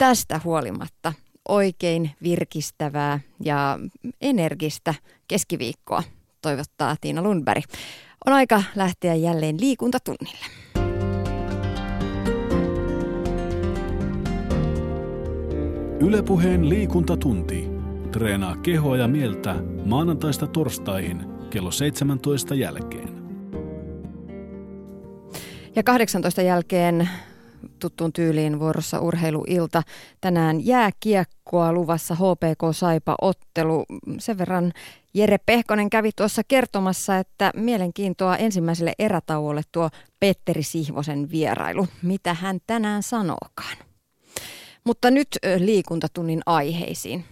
tästä huolimatta oikein virkistävää ja energistä keskiviikkoa, toivottaa Tiina Lundberg. On aika lähteä jälleen liikuntatunnille. Ylepuheen liikuntatunti. Treenaa kehoa ja mieltä maanantaista torstaihin kello 17 jälkeen. Ja 18 jälkeen tuttuun tyyliin vuorossa urheiluilta. Tänään jääkiekkoa luvassa HPK Saipa ottelu. Sen verran Jere Pehkonen kävi tuossa kertomassa, että mielenkiintoa ensimmäiselle erätauolle tuo Petteri Sihvosen vierailu. Mitä hän tänään sanookaan. Mutta nyt liikuntatunnin aiheisiin.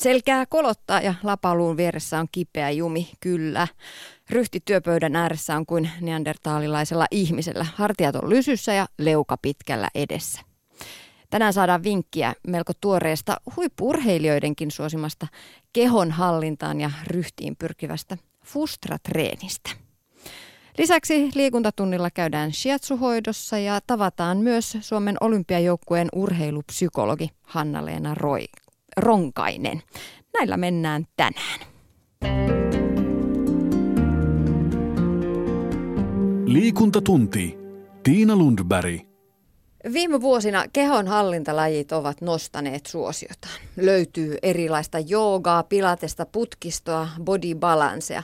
Selkää kolottaa ja lapaluun vieressä on kipeä jumi, kyllä. Ryhti työpöydän ääressä on kuin neandertaalilaisella ihmisellä. Hartiat on lysyssä ja leuka pitkällä edessä. Tänään saadaan vinkkiä melko tuoreesta huippurheilijoidenkin suosimasta kehon hallintaan ja ryhtiin pyrkivästä fustratreenistä. Lisäksi liikuntatunnilla käydään shiatsuhoidossa ja tavataan myös Suomen olympiajoukkueen urheilupsykologi Hanna-Leena Roy, Ronkainen. Näillä mennään tänään. Liikuntatunti. Tiina Lundberg. Viime vuosina kehon hallintalajit ovat nostaneet suosiotaan. Löytyy erilaista joogaa, pilatesta, putkistoa, body balancea.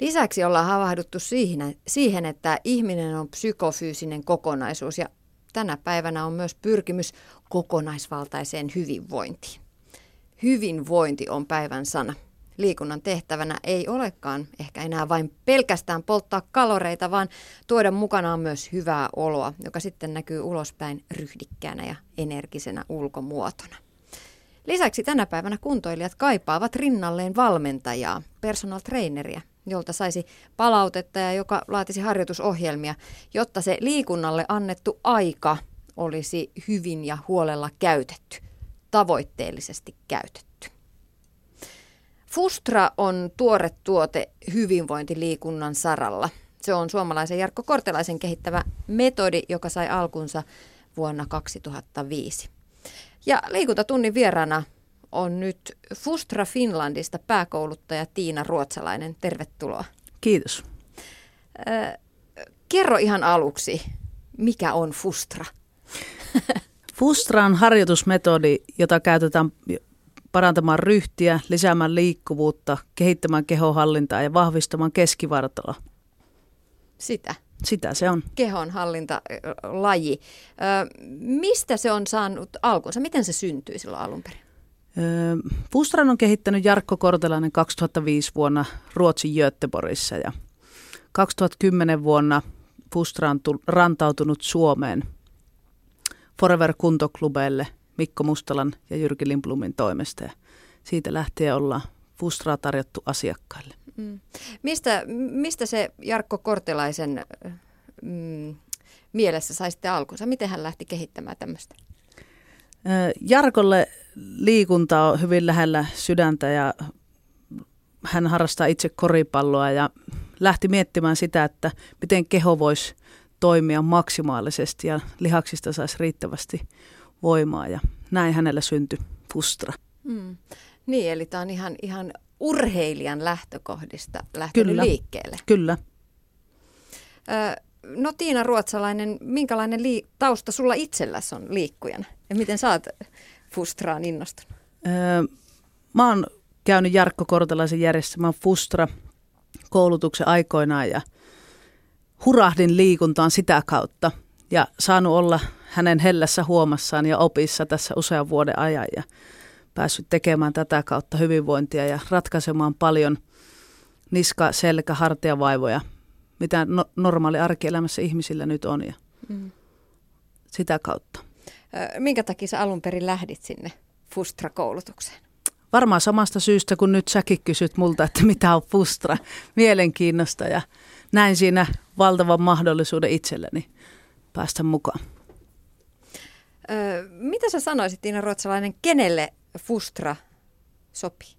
Lisäksi ollaan havahduttu siihen, siihen, että ihminen on psykofyysinen kokonaisuus ja tänä päivänä on myös pyrkimys kokonaisvaltaiseen hyvinvointiin. Hyvinvointi on päivän sana. Liikunnan tehtävänä ei olekaan ehkä enää vain pelkästään polttaa kaloreita, vaan tuoda mukanaan myös hyvää oloa, joka sitten näkyy ulospäin ryhdikkäänä ja energisenä ulkomuotona. Lisäksi tänä päivänä kuntoilijat kaipaavat rinnalleen valmentajaa, personal traineria, jolta saisi palautetta ja joka laatisi harjoitusohjelmia, jotta se liikunnalle annettu aika olisi hyvin ja huolella käytetty, tavoitteellisesti käytetty. Fustra on tuore tuote hyvinvointiliikunnan saralla. Se on suomalaisen Jarkko Kortelaisen kehittävä metodi, joka sai alkunsa vuonna 2005. Ja liikuntatunnin vieraana on nyt Fustra Finlandista pääkouluttaja Tiina Ruotsalainen. Tervetuloa. Kiitos. Äh, kerro ihan aluksi, mikä on Fustra? Fustra on harjoitusmetodi, jota käytetään parantamaan ryhtiä, lisäämään liikkuvuutta, kehittämään kehohallintaa ja vahvistamaan keskivartaloa. Sitä. Sitä se on. Kehonhallintalaji. Mistä se on saanut alkunsa? Miten se syntyi silloin alun perin? Fustran on kehittänyt Jarkko Kortelainen 2005 vuonna Ruotsin Göteborgissa ja 2010 vuonna Fustra on rantautunut Suomeen Forever kuntoklubeille Mikko Mustalan ja Jyrki Limblumin toimesta. Ja siitä lähtien ollaan Fustraa tarjottu asiakkaille. Mm. Mistä, mistä se Jarkko Kortelaisen mm, mielessä sai sitten alkunsa? Miten hän lähti kehittämään tämmöistä? Jarkolle liikunta on hyvin lähellä sydäntä ja hän harrastaa itse koripalloa ja lähti miettimään sitä, että miten keho voisi toimia maksimaalisesti ja lihaksista saisi riittävästi voimaa ja näin hänellä syntyi Fustra. Mm. Niin, eli tämä on ihan, ihan urheilijan lähtökohdista lähtenyt Kyllä. liikkeelle. Kyllä. Ö, no Tiina Ruotsalainen, minkälainen lii- tausta sulla itselläsi on liikkujana? Ja miten sä oot Fustraan innostunut? Öö, mä oon käynyt Jarkko Kortelaisen järjestämään Fustra koulutuksen aikoinaan ja hurahdin liikuntaan sitä kautta ja saanut olla hänen hellässä huomassaan ja opissa tässä usean vuoden ajan ja päässyt tekemään tätä kautta hyvinvointia ja ratkaisemaan paljon niska, selkä, hartiavaivoja, mitä no, normaali arkielämässä ihmisillä nyt on ja mm. sitä kautta. Minkä takia sä alun perin lähdit sinne Fustra-koulutukseen? Varmaan samasta syystä, kun nyt säkin kysyt multa, että mitä on Fustra, mielenkiinnosta ja näin siinä valtavan mahdollisuuden itselleni päästä mukaan. Öö, mitä sä sanoisit, Tiina Ruotsalainen, kenelle Fustra sopii?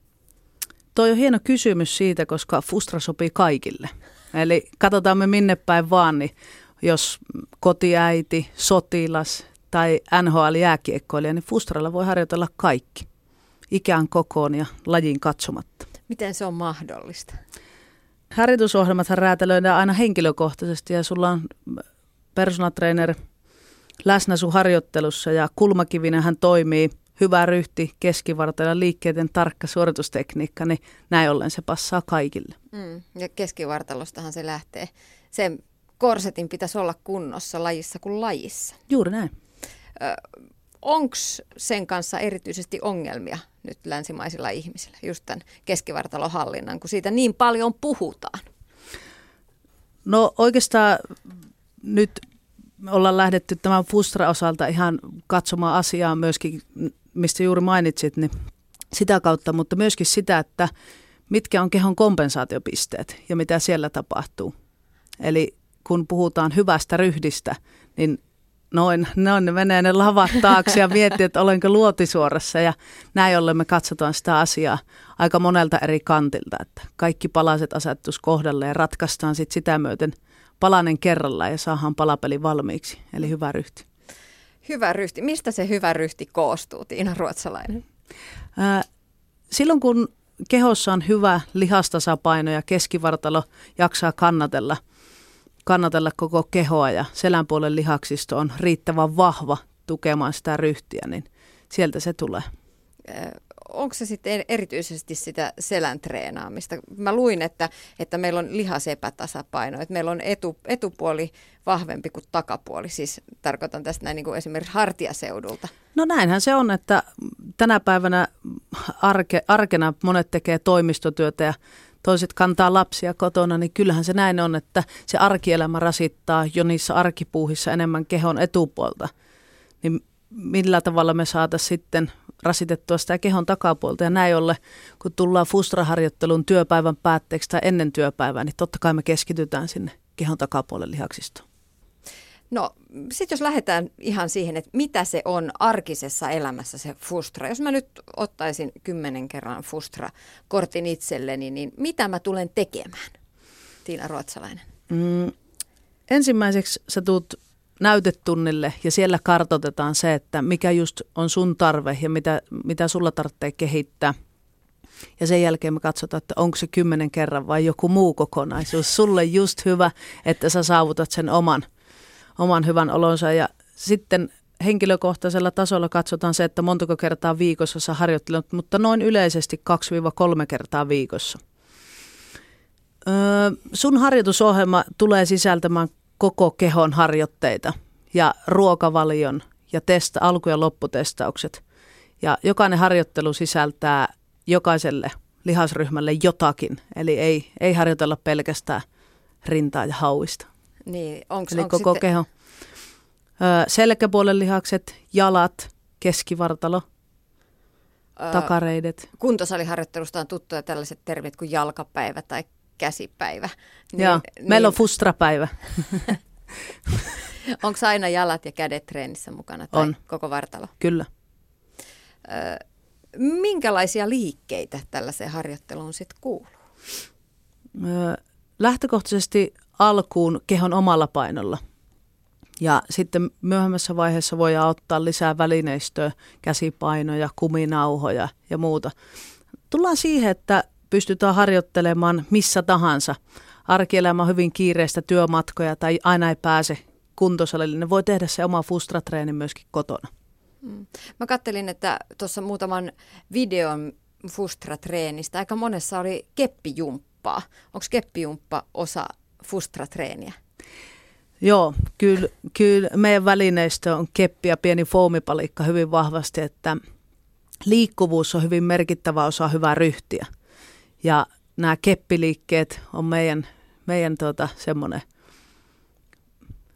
Toi on hieno kysymys siitä, koska Fustra sopii kaikille. Eli katsotaan me minne päin vaan, niin jos kotiäiti, sotilas, tai NHL-jääkiekkoilija, niin Fustralla voi harjoitella kaikki, ikään kokoon ja lajin katsomatta. Miten se on mahdollista? Harjoitusohjelmat räätälöidään aina henkilökohtaisesti ja sulla on personal trainer läsnä sun harjoittelussa ja kulmakivinä hän toimii hyvä ryhti, keskivartalo, liikkeiden tarkka suoritustekniikka, niin näin ollen se passaa kaikille. Mm, ja keskivartalostahan se lähtee. Se korsetin pitäisi olla kunnossa lajissa kuin lajissa. Juuri näin. Onko sen kanssa erityisesti ongelmia nyt länsimaisilla ihmisillä, just tämän keskivartalohallinnan, kun siitä niin paljon puhutaan? No oikeastaan nyt ollaan lähdetty tämän Fustra-osalta ihan katsomaan asiaa myöskin, mistä juuri mainitsit, niin sitä kautta, mutta myöskin sitä, että mitkä on kehon kompensaatiopisteet ja mitä siellä tapahtuu. Eli kun puhutaan hyvästä ryhdistä, niin noin, noin ne menee ne lavat taakse ja miettii, että olenko luotisuorassa ja näin ollen me katsotaan sitä asiaa aika monelta eri kantilta, että kaikki palaset asettus kohdalle ja ratkaistaan sitten sitä myöten palanen kerrallaan ja saadaan palapeli valmiiksi, eli hyvä ryhti. Hyvä ryhti. Mistä se hyvä ryhti koostuu, Tiina Ruotsalainen? Ää, silloin kun kehossa on hyvä lihastasapaino ja keskivartalo jaksaa kannatella – kannatella koko kehoa ja selän puolen lihaksisto on riittävän vahva tukemaan sitä ryhtiä, niin sieltä se tulee. Onko se sitten erityisesti sitä selän treenaamista? Mä luin, että, että meillä on lihasepätasapaino, että meillä on etu, etupuoli vahvempi kuin takapuoli. Siis tarkoitan tästä näin niin kuin esimerkiksi hartiaseudulta. No näinhän se on, että tänä päivänä arke, arkena monet tekee toimistotyötä ja toiset kantaa lapsia kotona, niin kyllähän se näin on, että se arkielämä rasittaa jo niissä arkipuuhissa enemmän kehon etupuolta. Niin millä tavalla me saataisiin sitten rasitettua sitä kehon takapuolta. Ja näin ollen, kun tullaan fustraharjoittelun työpäivän päätteeksi tai ennen työpäivää, niin totta kai me keskitytään sinne kehon takapuolen lihaksistoon. No sitten jos lähdetään ihan siihen, että mitä se on arkisessa elämässä se Fustra. Jos mä nyt ottaisin kymmenen kerran Fustra-kortin itselleni, niin mitä mä tulen tekemään, Tiina Ruotsalainen? Mm, ensimmäiseksi sä tuut näytetunnille ja siellä kartotetaan se, että mikä just on sun tarve ja mitä, mitä sulla tarvitsee kehittää. Ja sen jälkeen me katsotaan, että onko se kymmenen kerran vai joku muu kokonaisuus. Sulle just hyvä, että sä saavutat sen oman – oman hyvän olonsa ja sitten henkilökohtaisella tasolla katsotaan se, että montako kertaa viikossa sä harjoittelet, mutta noin yleisesti 2-3 kertaa viikossa. Öö, sun harjoitusohjelma tulee sisältämään koko kehon harjoitteita ja ruokavalion ja testa, alku- ja lopputestaukset. Ja jokainen harjoittelu sisältää jokaiselle lihasryhmälle jotakin, eli ei, ei harjoitella pelkästään rintaa ja hauista. Niin, onks, Eli onks koko sitten... keho. selkäpuolen lihakset, jalat, keskivartalo, öö, takareidet. Kuntosaliharjoittelusta on tuttuja tällaiset termit kuin jalkapäivä tai käsipäivä. Niin, Joo, niin... meillä on fustrapäivä. Onko aina jalat ja kädet treenissä mukana tai on. koko vartalo? Kyllä. Öö, minkälaisia liikkeitä tällaiseen harjoitteluun sitten kuuluu? Öö, lähtökohtaisesti alkuun kehon omalla painolla. Ja sitten myöhemmässä vaiheessa voi ottaa lisää välineistöä, käsipainoja, kuminauhoja ja muuta. Tullaan siihen, että pystytään harjoittelemaan missä tahansa. Arkielämä on hyvin kiireistä työmatkoja tai aina ei pääse kuntosalille. Ne voi tehdä se oma fustratreeni myöskin kotona. Mm. Mä kattelin, että tuossa muutaman videon fustratreenistä aika monessa oli keppijumppaa. Onko keppijumppa osa fustratreeniä? Joo, kyllä, kyllä meidän välineistö on keppi ja pieni foomipalikka hyvin vahvasti, että liikkuvuus on hyvin merkittävä osa hyvää ryhtiä. Ja nämä keppiliikkeet on meidän, meidän tuota, semmoinen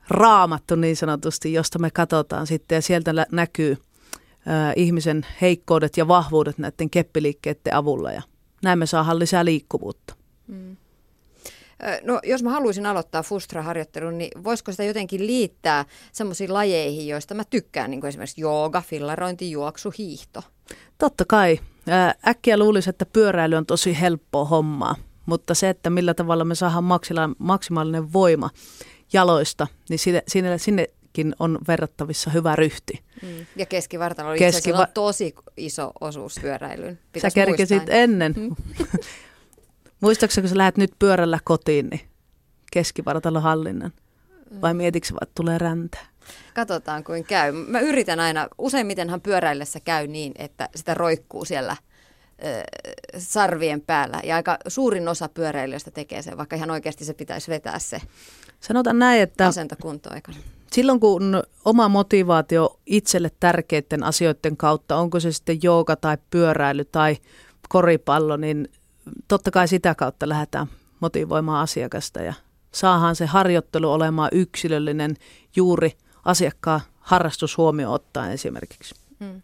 raamattu niin sanotusti, josta me katsotaan sitten ja sieltä näkyy ä, ihmisen heikkoudet ja vahvuudet näiden keppiliikkeiden avulla ja näin me saadaan lisää liikkuvuutta. Mm. No jos mä haluaisin aloittaa Fustra-harjoittelun, niin voisiko sitä jotenkin liittää semmoisiin lajeihin, joista mä tykkään, niin kuin esimerkiksi jooga, fillarointi, juoksu, hiihto? Totta kai. Äkkiä luulisi, että pyöräily on tosi helppoa hommaa, mutta se, että millä tavalla me saadaan maksimaalinen voima jaloista, niin sinne, sinne, sinne on verrattavissa hyvä ryhti. Mm. Ja keskivartalo oli Keskiva- tosi iso osuus pyöräilyyn. Pitäis sä kerkesit ennen. Mm. Muistaakseni, kun sä lähdet nyt pyörällä kotiin, niin keskivartalohallinnan? Vai mietitkö vaan, että tulee räntää? Katsotaan kuin käy. Mä yritän aina, useimmitenhan pyöräillessä käy niin, että sitä roikkuu siellä sarvien päällä. Ja aika suurin osa pyöräilijöistä tekee sen, vaikka ihan oikeasti se pitäisi vetää se Sanotaan näin, että asento kuntoon silloin kun oma motivaatio itselle tärkeiden asioiden kautta, onko se sitten jooga tai pyöräily tai koripallo, niin totta kai sitä kautta lähdetään motivoimaan asiakasta ja saahan se harjoittelu olemaan yksilöllinen juuri asiakkaan harrastus huomioon ottaen esimerkiksi. Hmm.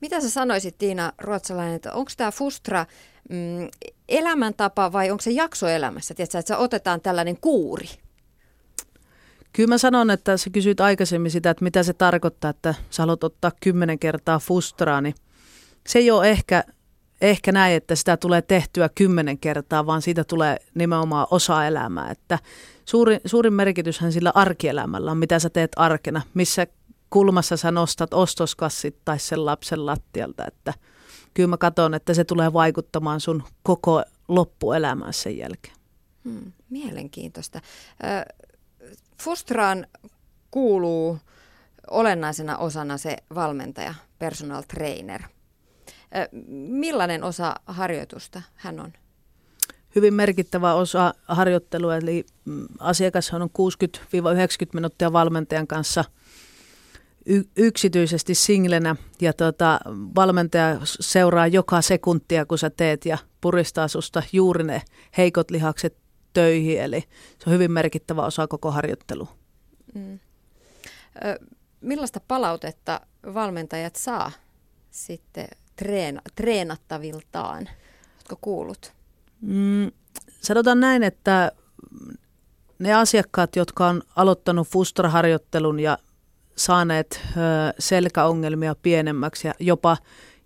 Mitä sä sanoisit Tiina Ruotsalainen, että onko tämä Fustra mm, elämäntapa vai onko se jakso elämässä? Tiedätkö, että otetaan tällainen kuuri? Kyllä mä sanon, että sä kysyit aikaisemmin sitä, että mitä se tarkoittaa, että sä haluat ottaa kymmenen kertaa Fustraa, niin se ei ole ehkä ehkä näin, että sitä tulee tehtyä kymmenen kertaa, vaan siitä tulee nimenomaan osa elämää. Että suurin, suurin merkityshän sillä arkielämällä on, mitä sä teet arkena, missä kulmassa sä nostat ostoskassit tai sen lapsen lattialta. Että kyllä mä katson, että se tulee vaikuttamaan sun koko loppuelämään sen jälkeen. Hmm, mielenkiintoista. Fustraan kuuluu olennaisena osana se valmentaja, personal trainer – Millainen osa harjoitusta hän on? Hyvin merkittävä osa harjoittelua, eli mm, asiakas on 60-90 minuuttia valmentajan kanssa yksityisesti singlenä ja tota, valmentaja seuraa joka sekuntia, kun sä teet ja puristaa susta juuri ne heikot lihakset töihin, eli se on hyvin merkittävä osa koko harjoittelua. Mm. Millaista palautetta valmentajat saa sitten treena, treenattaviltaan? Oletko kuullut? Mm, sanotaan näin, että ne asiakkaat, jotka on aloittanut Fustra-harjoittelun ja saaneet ö, selkäongelmia pienemmäksi ja jopa,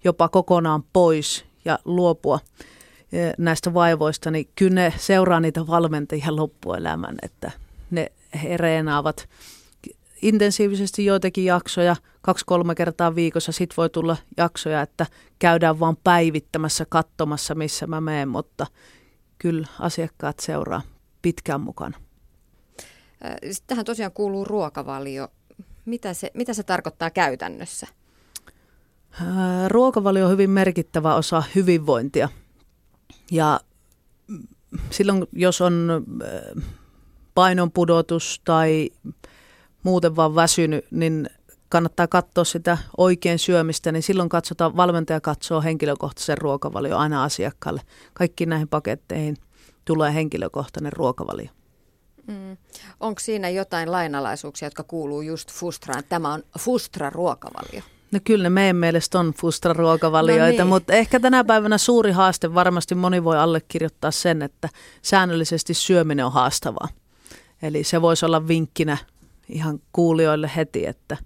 jopa kokonaan pois ja luopua näistä vaivoista, niin kyllä ne seuraa niitä valmentajia loppuelämän, että ne reenaavat intensiivisesti joitakin jaksoja, kaksi-kolme kertaa viikossa. Sitten voi tulla jaksoja, että käydään vaan päivittämässä, katsomassa, missä mä menen, mutta kyllä asiakkaat seuraa pitkään mukana. Tähän tosiaan kuuluu ruokavalio. Mitä se, mitä se tarkoittaa käytännössä? Ruokavalio on hyvin merkittävä osa hyvinvointia. Ja silloin, jos on painonpudotus tai muuten vaan väsynyt, niin kannattaa katsoa sitä oikein syömistä, niin silloin katsotaan, valmentaja katsoo henkilökohtaisen ruokavalio aina asiakkaalle. Kaikki näihin paketteihin tulee henkilökohtainen ruokavalio. Mm. Onko siinä jotain lainalaisuuksia, jotka kuuluu just Fustraan? Tämä on Fustra-ruokavalio. No kyllä ne meidän mielestä on Fustra-ruokavalioita, no niin. mutta ehkä tänä päivänä suuri haaste, varmasti moni voi allekirjoittaa sen, että säännöllisesti syöminen on haastavaa. Eli se voisi olla vinkkinä ihan kuulijoille heti, että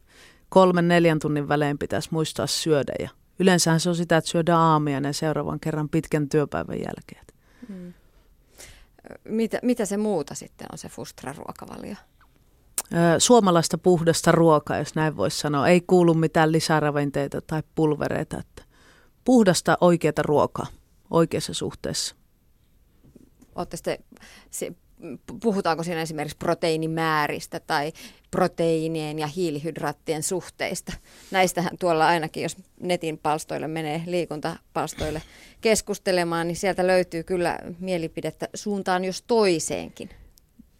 kolmen neljän tunnin välein pitäisi muistaa syödä. Ja yleensähän se on sitä, että syödään aamia ja seuraavan kerran pitkän työpäivän jälkeen. Hmm. Mitä, mitä se muuta sitten on se Fustra-ruokavalio? Suomalaista puhdasta ruokaa, jos näin voisi sanoa. Ei kuulu mitään lisäravinteita tai pulvereita. Että puhdasta oikeata ruokaa oikeassa suhteessa. Olette sitten puhutaanko siinä esimerkiksi proteiinimääristä tai proteiinien ja hiilihydraattien suhteista. Näistähän tuolla ainakin, jos netin palstoille menee liikuntapalstoille keskustelemaan, niin sieltä löytyy kyllä mielipidettä suuntaan jos toiseenkin.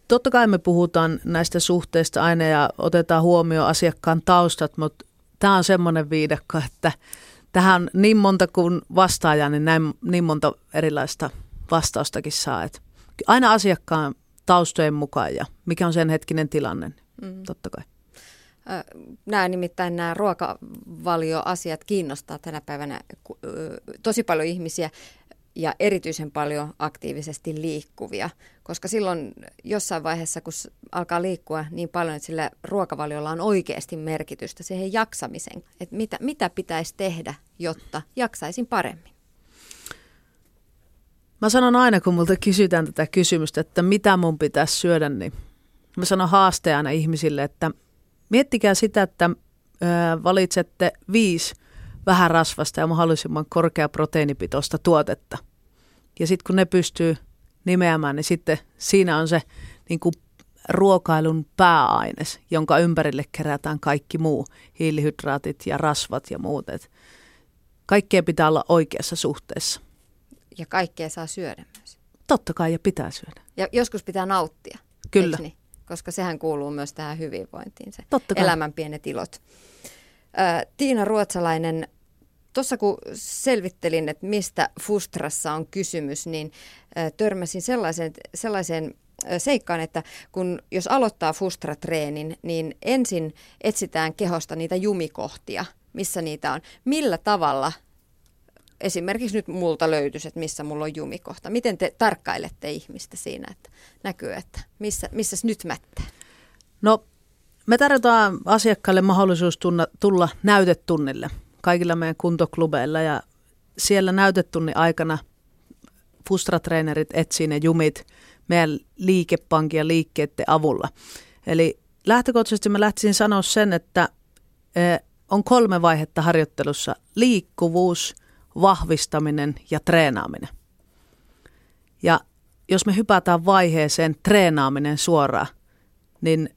Totta kai me puhutaan näistä suhteista aina ja otetaan huomioon asiakkaan taustat, mutta tämä on semmoinen viidakko, että tähän niin monta kuin vastaajaa, niin näin, niin monta erilaista vastaustakin saa. Että aina asiakkaan taustojen mukaan ja mikä on sen hetkinen tilanne, mm. totta kai. Nämä nimittäin nämä ruokavalioasiat kiinnostaa tänä päivänä tosi paljon ihmisiä ja erityisen paljon aktiivisesti liikkuvia, koska silloin jossain vaiheessa, kun alkaa liikkua niin paljon, että sillä ruokavaliolla on oikeasti merkitystä siihen jaksamiseen, että mitä, mitä pitäisi tehdä, jotta jaksaisin paremmin. Mä sanon aina, kun multa kysytään tätä kysymystä, että mitä mun pitäisi syödä, niin mä sanon haasteena ihmisille, että miettikää sitä, että valitsette viisi vähän rasvasta ja mahdollisimman korkea proteiinipitoista tuotetta. Ja sitten kun ne pystyy nimeämään, niin sitten siinä on se niin kuin ruokailun pääaines, jonka ympärille kerätään kaikki muu, hiilihydraatit ja rasvat ja muut. Kaikkea pitää olla oikeassa suhteessa. Ja kaikkea saa syödä myös. Totta kai ja pitää syödä. Ja joskus pitää nauttia. Kyllä. Niin? Koska sehän kuuluu myös tähän hyvinvointiin, se Totta kai. elämän pienet ilot. Ää, Tiina Ruotsalainen, tuossa kun selvittelin, että mistä Fustrassa on kysymys, niin ää, törmäsin sellaiseen, sellaiseen seikkaan, että kun jos aloittaa Fustra-treenin, niin ensin etsitään kehosta niitä jumikohtia, missä niitä on. Millä tavalla esimerkiksi nyt multa löytyisi, että missä mulla on jumikohta. Miten te tarkkailette ihmistä siinä, että näkyy, että missä, missä nyt mättää? No, me tarjotaan asiakkaille mahdollisuus tunna, tulla näytetunnille kaikilla meidän kuntoklubeilla ja siellä näytetunnin aikana fustratreenerit etsii ne jumit meidän liikepankin ja liikkeiden avulla. Eli lähtökohtaisesti mä lähtisin sanoa sen, että eh, on kolme vaihetta harjoittelussa. Liikkuvuus, vahvistaminen ja treenaaminen. Ja jos me hypätään vaiheeseen treenaaminen suoraan, niin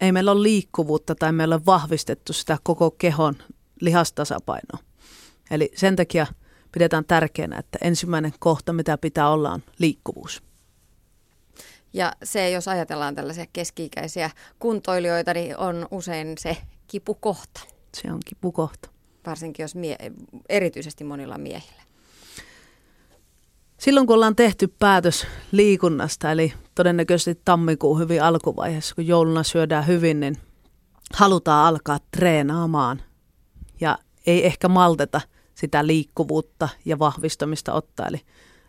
ei meillä ole liikkuvuutta tai meillä ole vahvistettu sitä koko kehon lihastasapainoa. Eli sen takia pidetään tärkeänä, että ensimmäinen kohta, mitä pitää olla, on liikkuvuus. Ja se, jos ajatellaan tällaisia keski-ikäisiä kuntoilijoita, niin on usein se kipukohta, Se on kipukohta. Varsinkin jos mie- erityisesti monilla miehillä. Silloin kun ollaan tehty päätös liikunnasta, eli todennäköisesti tammikuun hyvin alkuvaiheessa, kun jouluna syödään hyvin, niin halutaan alkaa treenaamaan. Ja ei ehkä malteta sitä liikkuvuutta ja vahvistamista ottaa. Eli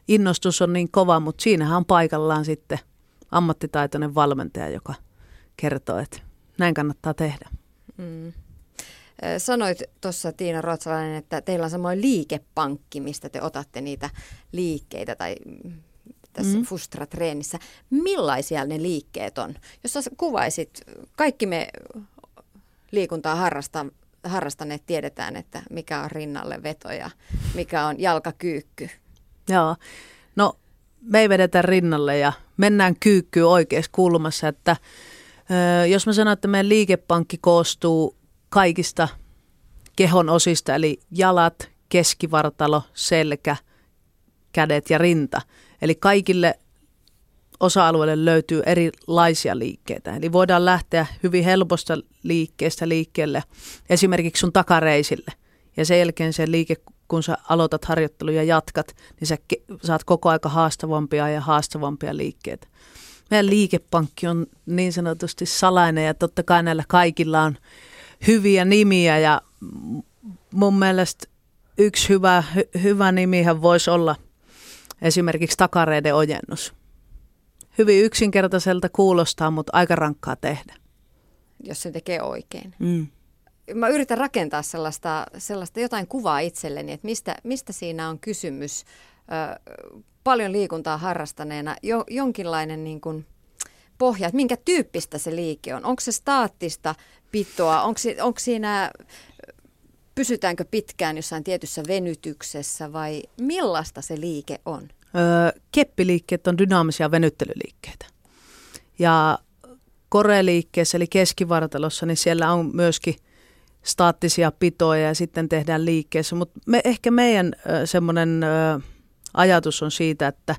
innostus on niin kova, mutta siinähän on paikallaan sitten ammattitaitoinen valmentaja, joka kertoo, että näin kannattaa tehdä. Mm. Sanoit tuossa Tiina Ruotsalainen, että teillä on samoin liikepankki, mistä te otatte niitä liikkeitä tai mm, tässä mm. Fustra-treenissä. Millaisia ne liikkeet on? Jos sä kuvaisit, kaikki me liikuntaa harrasta, harrastaneet tiedetään, että mikä on rinnalle veto ja mikä on jalkakyykky. Joo. No, me ei vedetä rinnalle ja mennään kyykkyyn oikeassa kulmassa, että jos mä sanon, että meidän liikepankki koostuu kaikista kehon osista, eli jalat, keskivartalo, selkä, kädet ja rinta. Eli kaikille osa-alueille löytyy erilaisia liikkeitä. Eli voidaan lähteä hyvin helposta liikkeestä liikkeelle, esimerkiksi sun takareisille. Ja sen jälkeen se liike, kun sä aloitat harjoittelu ja jatkat, niin sä saat koko aika haastavampia ja haastavampia liikkeitä. Meidän liikepankki on niin sanotusti salainen ja totta kai näillä kaikilla on hyviä nimiä ja mun mielestä yksi hyvä, hy- hyvä nimihän voisi olla esimerkiksi takareiden ojennus. Hyvin yksinkertaiselta kuulostaa, mutta aika rankkaa tehdä. jos se tekee oikein. Mm. Mä yritän rakentaa sellaista, sellaista jotain kuvaa itselleni, että mistä, mistä siinä on kysymys. Ö, paljon liikuntaa harrastaneena, jo, jonkinlainen niin kuin pohja, että minkä tyyppistä se liike on. Onko se staattista pitoa, onko, onko siinä, pysytäänkö pitkään jossain tietyssä venytyksessä vai millaista se liike on? Öö, keppiliikkeet on dynaamisia venyttelyliikkeitä. Ja koreliikkeessä eli keskivartalossa, niin siellä on myöskin staattisia pitoja ja sitten tehdään liikkeessä. Mutta me, ehkä meidän ö, semmoinen ö, ajatus on siitä, että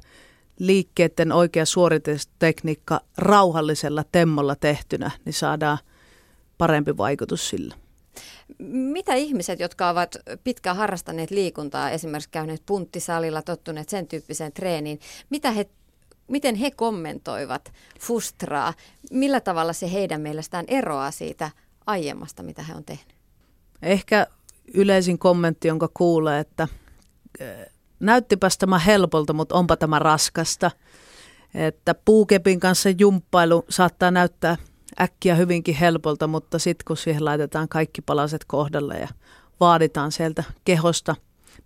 liikkeiden oikea suoritustekniikka rauhallisella temmolla tehtynä, niin saadaan parempi vaikutus sillä. Mitä ihmiset, jotka ovat pitkään harrastaneet liikuntaa, esimerkiksi käyneet punttisalilla, tottuneet sen tyyppiseen treeniin, mitä he, miten he kommentoivat fustraa? Millä tavalla se heidän mielestään eroaa siitä aiemmasta, mitä he on tehnyt? Ehkä yleisin kommentti, jonka kuulee, että näyttipäs tämä helpolta, mutta onpa tämä raskasta. Että puukepin kanssa jumppailu saattaa näyttää äkkiä hyvinkin helpolta, mutta sitten kun siihen laitetaan kaikki palaset kohdalle ja vaaditaan sieltä kehosta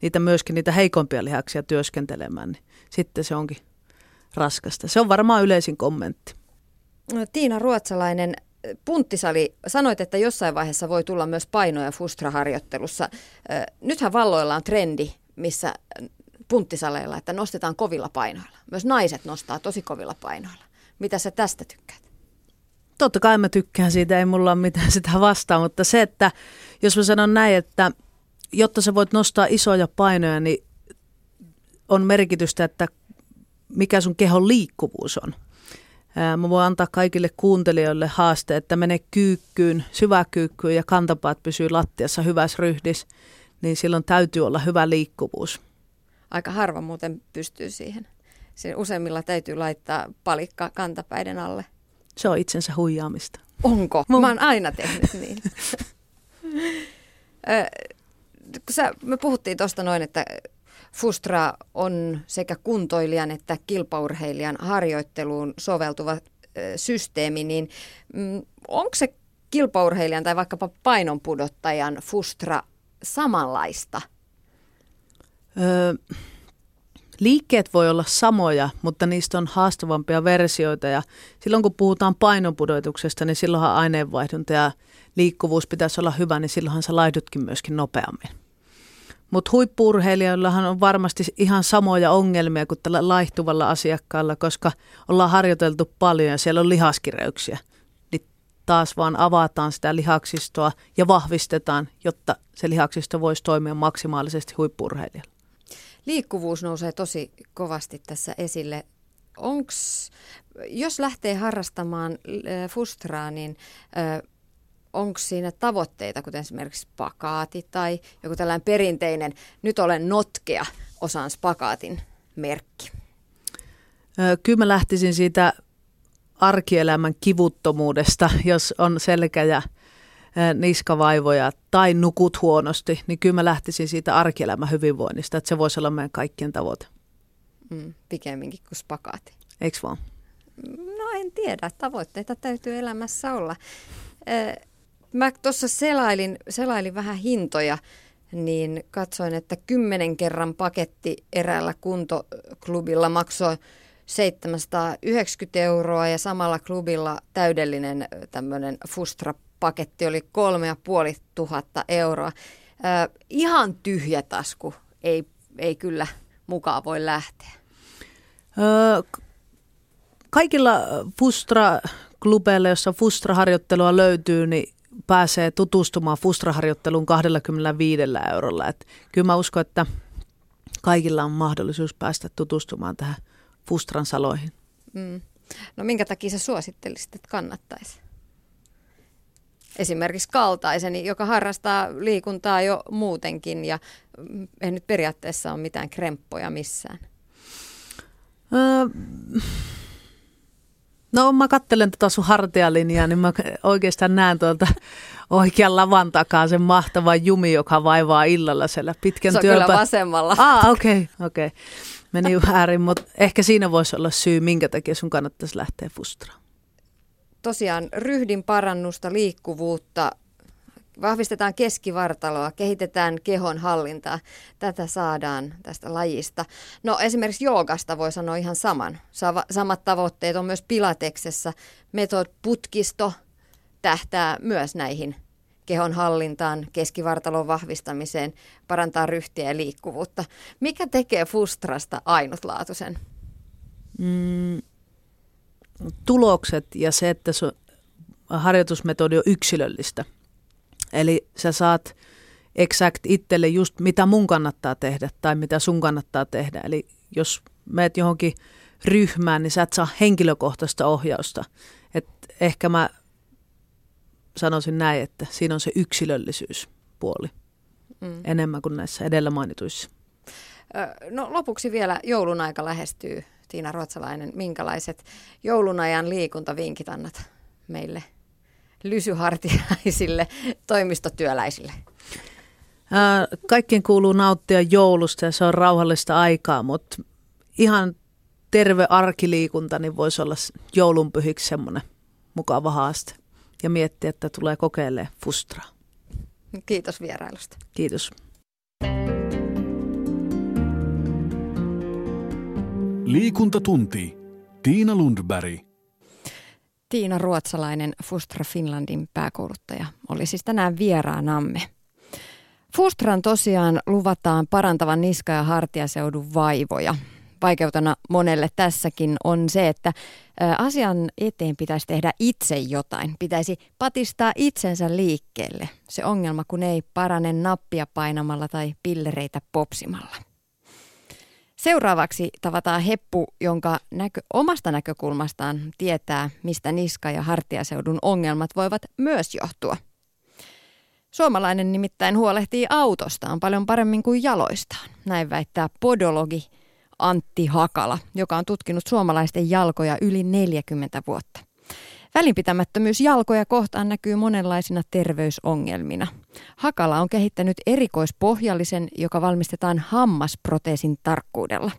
niitä myöskin niitä heikompia lihaksia työskentelemään, niin sitten se onkin raskasta. Se on varmaan yleisin kommentti. No, Tiina Ruotsalainen, punttisali, sanoit, että jossain vaiheessa voi tulla myös painoja Fustra-harjoittelussa. Nythän valloilla on trendi, missä punttisaleilla, että nostetaan kovilla painoilla. Myös naiset nostaa tosi kovilla painoilla. Mitä sä tästä tykkäät? Totta kai mä tykkään siitä, ei mulla ole mitään sitä vastaan, mutta se, että jos mä sanon näin, että jotta sä voit nostaa isoja painoja, niin on merkitystä, että mikä sun kehon liikkuvuus on. Mä voin antaa kaikille kuuntelijoille haaste, että mene kyykkyyn, syväkyykkyyn ja kantapaat pysyy lattiassa hyvässä ryhdis, niin silloin täytyy olla hyvä liikkuvuus. Aika harva muuten pystyy siihen. Se useimmilla täytyy laittaa palikka kantapäiden alle. Se on itsensä huijaamista. Onko? Mä oon aina tehnyt niin. sä, me puhuttiin tuosta noin, että Fustra on sekä kuntoilijan että kilpaurheilijan harjoitteluun soveltuva systeemi, niin mm, onko se kilpaurheilijan tai vaikkapa painonpudottajan Fustra samanlaista? Öö, liikkeet voi olla samoja, mutta niistä on haastavampia versioita ja silloin kun puhutaan painonpudotuksesta, niin silloinhan aineenvaihdunta ja liikkuvuus pitäisi olla hyvä, niin silloinhan sä laihdutkin myöskin nopeammin. Mutta huippuurheilijoillahan on varmasti ihan samoja ongelmia kuin tällä laihtuvalla asiakkaalla, koska ollaan harjoiteltu paljon ja siellä on lihaskireyksiä. Niin taas vaan avataan sitä lihaksistoa ja vahvistetaan, jotta se lihaksisto voisi toimia maksimaalisesti huippurheilijalla. Liikkuvuus nousee tosi kovasti tässä esille. Onks, jos lähtee harrastamaan äh, fustraa, niin äh, onko siinä tavoitteita, kuten esimerkiksi spakaati tai joku tällainen perinteinen, nyt olen notkea, osaan spakaatin merkki? Kyllä mä lähtisin siitä arkielämän kivuttomuudesta, jos on selkä ja niskavaivoja tai nukut huonosti, niin kyllä mä lähtisin siitä arkielämän hyvinvoinnista, että se voisi olla meidän kaikkien tavoite. Mm, pikemminkin kuin spakaati. Eikö vaan? No en tiedä, tavoitteita täytyy elämässä olla. Mä tuossa selailin, selailin vähän hintoja, niin katsoin, että kymmenen kerran paketti eräällä kuntoklubilla maksoi 790 euroa ja samalla klubilla täydellinen tämmöinen Fustra-paketti oli kolme ja puoli tuhatta euroa. Äh, ihan tyhjä tasku ei, ei kyllä mukaan voi lähteä. Öö, kaikilla Fustra-klubeilla, jossa Fustra-harjoittelua löytyy, niin pääsee tutustumaan Fustra-harjoitteluun 25 eurolla. Et kyllä mä uskon, että kaikilla on mahdollisuus päästä tutustumaan tähän Fustran saloihin. Mm. No minkä takia sä suosittelisit, että kannattaisi? Esimerkiksi kaltaiseni, joka harrastaa liikuntaa jo muutenkin ja ei nyt periaatteessa ole mitään kremppoja missään. Öö, No mä kattelen tätä sun hartialinjaa, niin mä oikeastaan näen tuolta oikean lavan takaa sen mahtavan jumi, joka vaivaa illalla siellä pitkän Se on työpä... kyllä vasemmalla. Ah, okei, okay, okei. Okay. Meni väärin, mutta ehkä siinä voisi olla syy, minkä takia sun kannattaisi lähteä fustraan. Tosiaan ryhdin parannusta, liikkuvuutta, Vahvistetaan keskivartaloa, kehitetään kehon hallintaa. Tätä saadaan tästä lajista. No esimerkiksi joogasta voi sanoa ihan saman. Samat tavoitteet on myös pilateksessa. Metod putkisto tähtää myös näihin kehon hallintaan, keskivartalon vahvistamiseen, parantaa ryhtiä ja liikkuvuutta. Mikä tekee Fustrasta ainutlaatuisen? Mm, tulokset ja se, että se harjoitusmetodi on yksilöllistä. Eli sä saat exact itselle just mitä mun kannattaa tehdä tai mitä sun kannattaa tehdä. Eli jos meet johonkin ryhmään, niin sä et saa henkilökohtaista ohjausta. Et ehkä mä sanoisin näin, että siinä on se yksilöllisyyspuoli mm. enemmän kuin näissä edellä mainituissa. No lopuksi vielä joulun aika lähestyy. Tiina Ruotsalainen, minkälaiset joulun ajan liikuntavinkit annat meille lysyhartiaisille toimistotyöläisille? Kaikkien kuuluu nauttia joulusta ja se on rauhallista aikaa, mutta ihan terve arkiliikunta niin voisi olla joulunpyhiksi semmoinen mukava haaste ja miettiä, että tulee kokeilemaan fustraa. Kiitos vierailusta. Kiitos. Liikuntatunti. Tiina Lundberg. Tiina Ruotsalainen Fustra Finlandin pääkouluttaja oli siis tänään vieraanamme. Fustran tosiaan luvataan parantavan niska- ja hartiaseudun vaivoja. Vaikeutena monelle tässäkin on se, että asian eteen pitäisi tehdä itse jotain. Pitäisi patistaa itsensä liikkeelle. Se ongelma, kun ei parane nappia painamalla tai pillereitä popsimalla. Seuraavaksi tavataan heppu, jonka näkö, omasta näkökulmastaan tietää, mistä niska- ja hartiaseudun ongelmat voivat myös johtua. Suomalainen nimittäin huolehtii autostaan paljon paremmin kuin jaloistaan. Näin väittää podologi Antti Hakala, joka on tutkinut suomalaisten jalkoja yli 40 vuotta. Välinpitämättömyys jalkoja kohtaan näkyy monenlaisina terveysongelmina. Hakala on kehittänyt erikoispohjallisen, joka valmistetaan hammasproteesin tarkkuudella.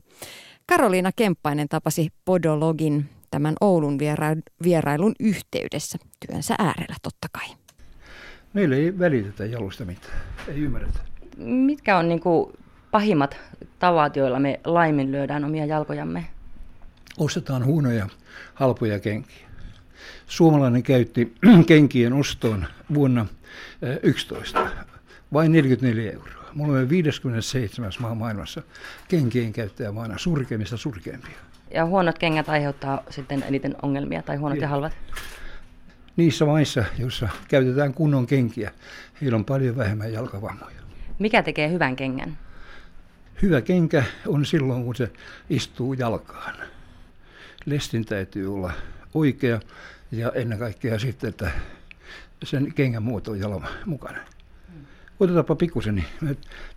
Karoliina Kemppainen tapasi podologin tämän Oulun vierailun yhteydessä työnsä äärellä totta kai. Meillä ei välitetä jalosta mitään, ei ymmärretä. Mitkä on niin kuin pahimmat tavat, joilla me laiminlyödään omia jalkojamme? Ostetaan huonoja, halpoja kenkiä. Suomalainen käytti kenkien ostoon vuonna 11 vain 44 euroa. Me olemme 57. maa maailmassa kenkien käyttäjämaana surkeimmista surkeimpia. Ja huonot kengät aiheuttaa sitten eniten ongelmia tai huonot ja, ja halvat? Niissä maissa, joissa käytetään kunnon kenkiä, heillä on paljon vähemmän jalkavammoja. Mikä tekee hyvän kengän? Hyvä kenkä on silloin, kun se istuu jalkaan. Lestin täytyy olla oikea ja ennen kaikkea sitten, että sen kengän muoto on jalan mukana. Otetaanpa pikkusen, niin mä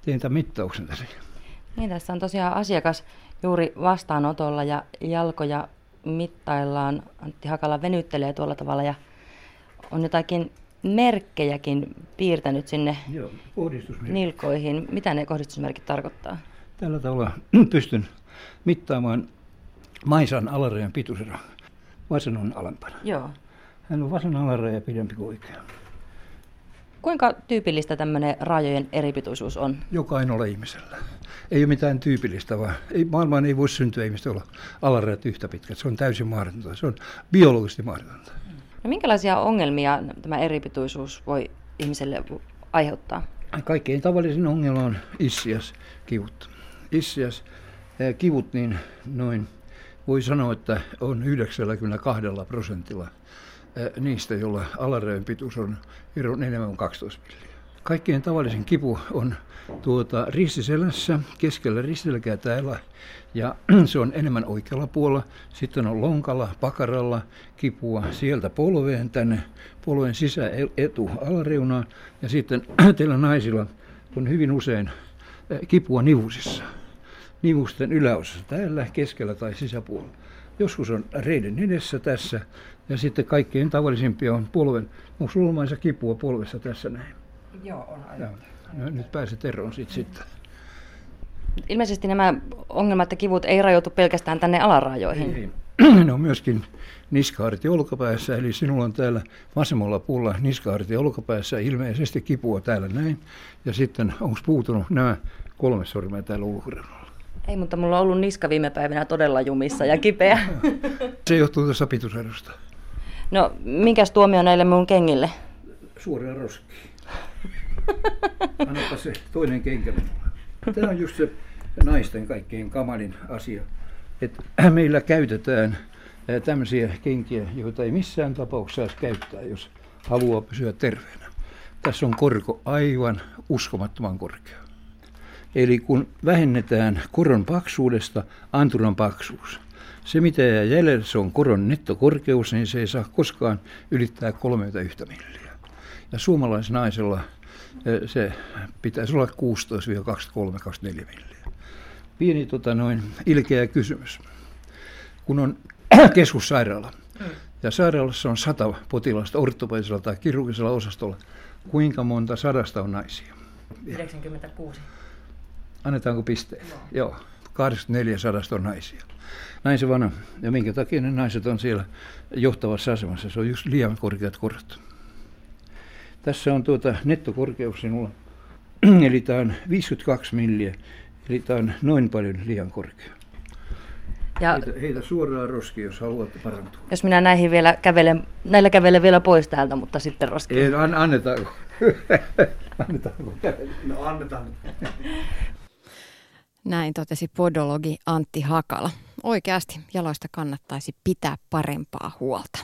teen tämän mittauksen tässä. Niin, tässä on tosiaan asiakas juuri vastaanotolla ja jalkoja mittaillaan. Antti Hakala venyttelee tuolla tavalla ja on jotakin merkkejäkin piirtänyt sinne Joo, nilkoihin. Mitä ne kohdistusmerkit tarkoittaa? Tällä tavalla pystyn mittaamaan maisan alarajan pituuseron. Vasen on alempana. Joo. Hän on vasen alaraja pidempi kuin oikea. Kuinka tyypillistä tämmöinen rajojen eripituisuus on? Jokainen ole ihmisellä. Ei ole mitään tyypillistä, vaan ei, maailmaan ei voi syntyä ihmistä olla alarajat yhtä pitkät. Se on täysin mahdotonta. Se on biologisesti mahdotonta. No minkälaisia ongelmia tämä eripituisuus voi ihmiselle aiheuttaa? Kaikkein tavallisin ongelma on issias kivut. Issias kivut, niin noin voi sanoa, että on 92 prosentilla niistä, joilla alarajojen pituus on enemmän kuin 12 milliä. Kaikkein tavallisin kipu on tuota, ristiselässä, keskellä ristilläkää täällä, ja se on enemmän oikealla puolella. Sitten on lonkalla, pakaralla kipua sieltä polveen tänne, polven sisä etu alareunaan, ja sitten teillä naisilla on hyvin usein kipua nivusissa nivusten yläosassa, täällä keskellä tai sisäpuolella. Joskus on reiden edessä tässä ja sitten kaikkein tavallisimpia on polven, onko sulla kipua polvessa tässä näin? Joo, on aivan. No, nyt pääset eroon siitä sitten. Ilmeisesti nämä ongelmat ja kivut ei rajoitu pelkästään tänne alarajoihin. Ei. Ne on myöskin niskaharti olkapäässä, eli sinulla on täällä vasemmalla puolella niskaharti olkapäässä ilmeisesti kipua täällä näin. Ja sitten onko puutunut nämä kolme sormea täällä ulkoreunalla? Ei, mutta mulla on ollut niska viime päivinä todella jumissa ja kipeä. Se johtuu tuosta pituuserosta. No, minkäs tuomio näille mun kengille? Suoraan roskiin. Annapa se toinen kenkä Tämä on just se naisten kaikkein kamalin asia. Että meillä käytetään tämmöisiä kenkiä, joita ei missään tapauksessa saisi käyttää, jos haluaa pysyä terveenä. Tässä on korko aivan uskomattoman korkea. Eli kun vähennetään koron paksuudesta anturan paksuus, se mitä jää jäljellä, se on koron nettokorkeus, niin se ei saa koskaan ylittää 31 milliä. Ja suomalaisnaisella se pitäisi olla 16-23-24 milliä. Pieni tota noin, ilkeä kysymys. Kun on keskussairaala ja sairaalassa on sata potilasta ortopedisella tai kirurgisella osastolla, kuinka monta sadasta on naisia? 96. Annetaanko pisteet? Joo. Joo. 8400 on naisia. Näin se vaan Ja minkä takia ne naiset on siellä johtavassa asemassa? Se on just liian korkeat korot. Tässä on tuota nettokorkeus sinulla. Eli tämä on 52 milliä. Eli tämä on noin paljon liian korkea. Ja heitä, heitä suoraan roski, jos haluat parantua. Jos minä näihin vielä kävelen, näillä kävelen vielä pois täältä, mutta sitten roski. Ei, an, annetaanko? annetaanko No annetaan. Näin totesi podologi Antti Hakala. Oikeasti jaloista kannattaisi pitää parempaa huolta.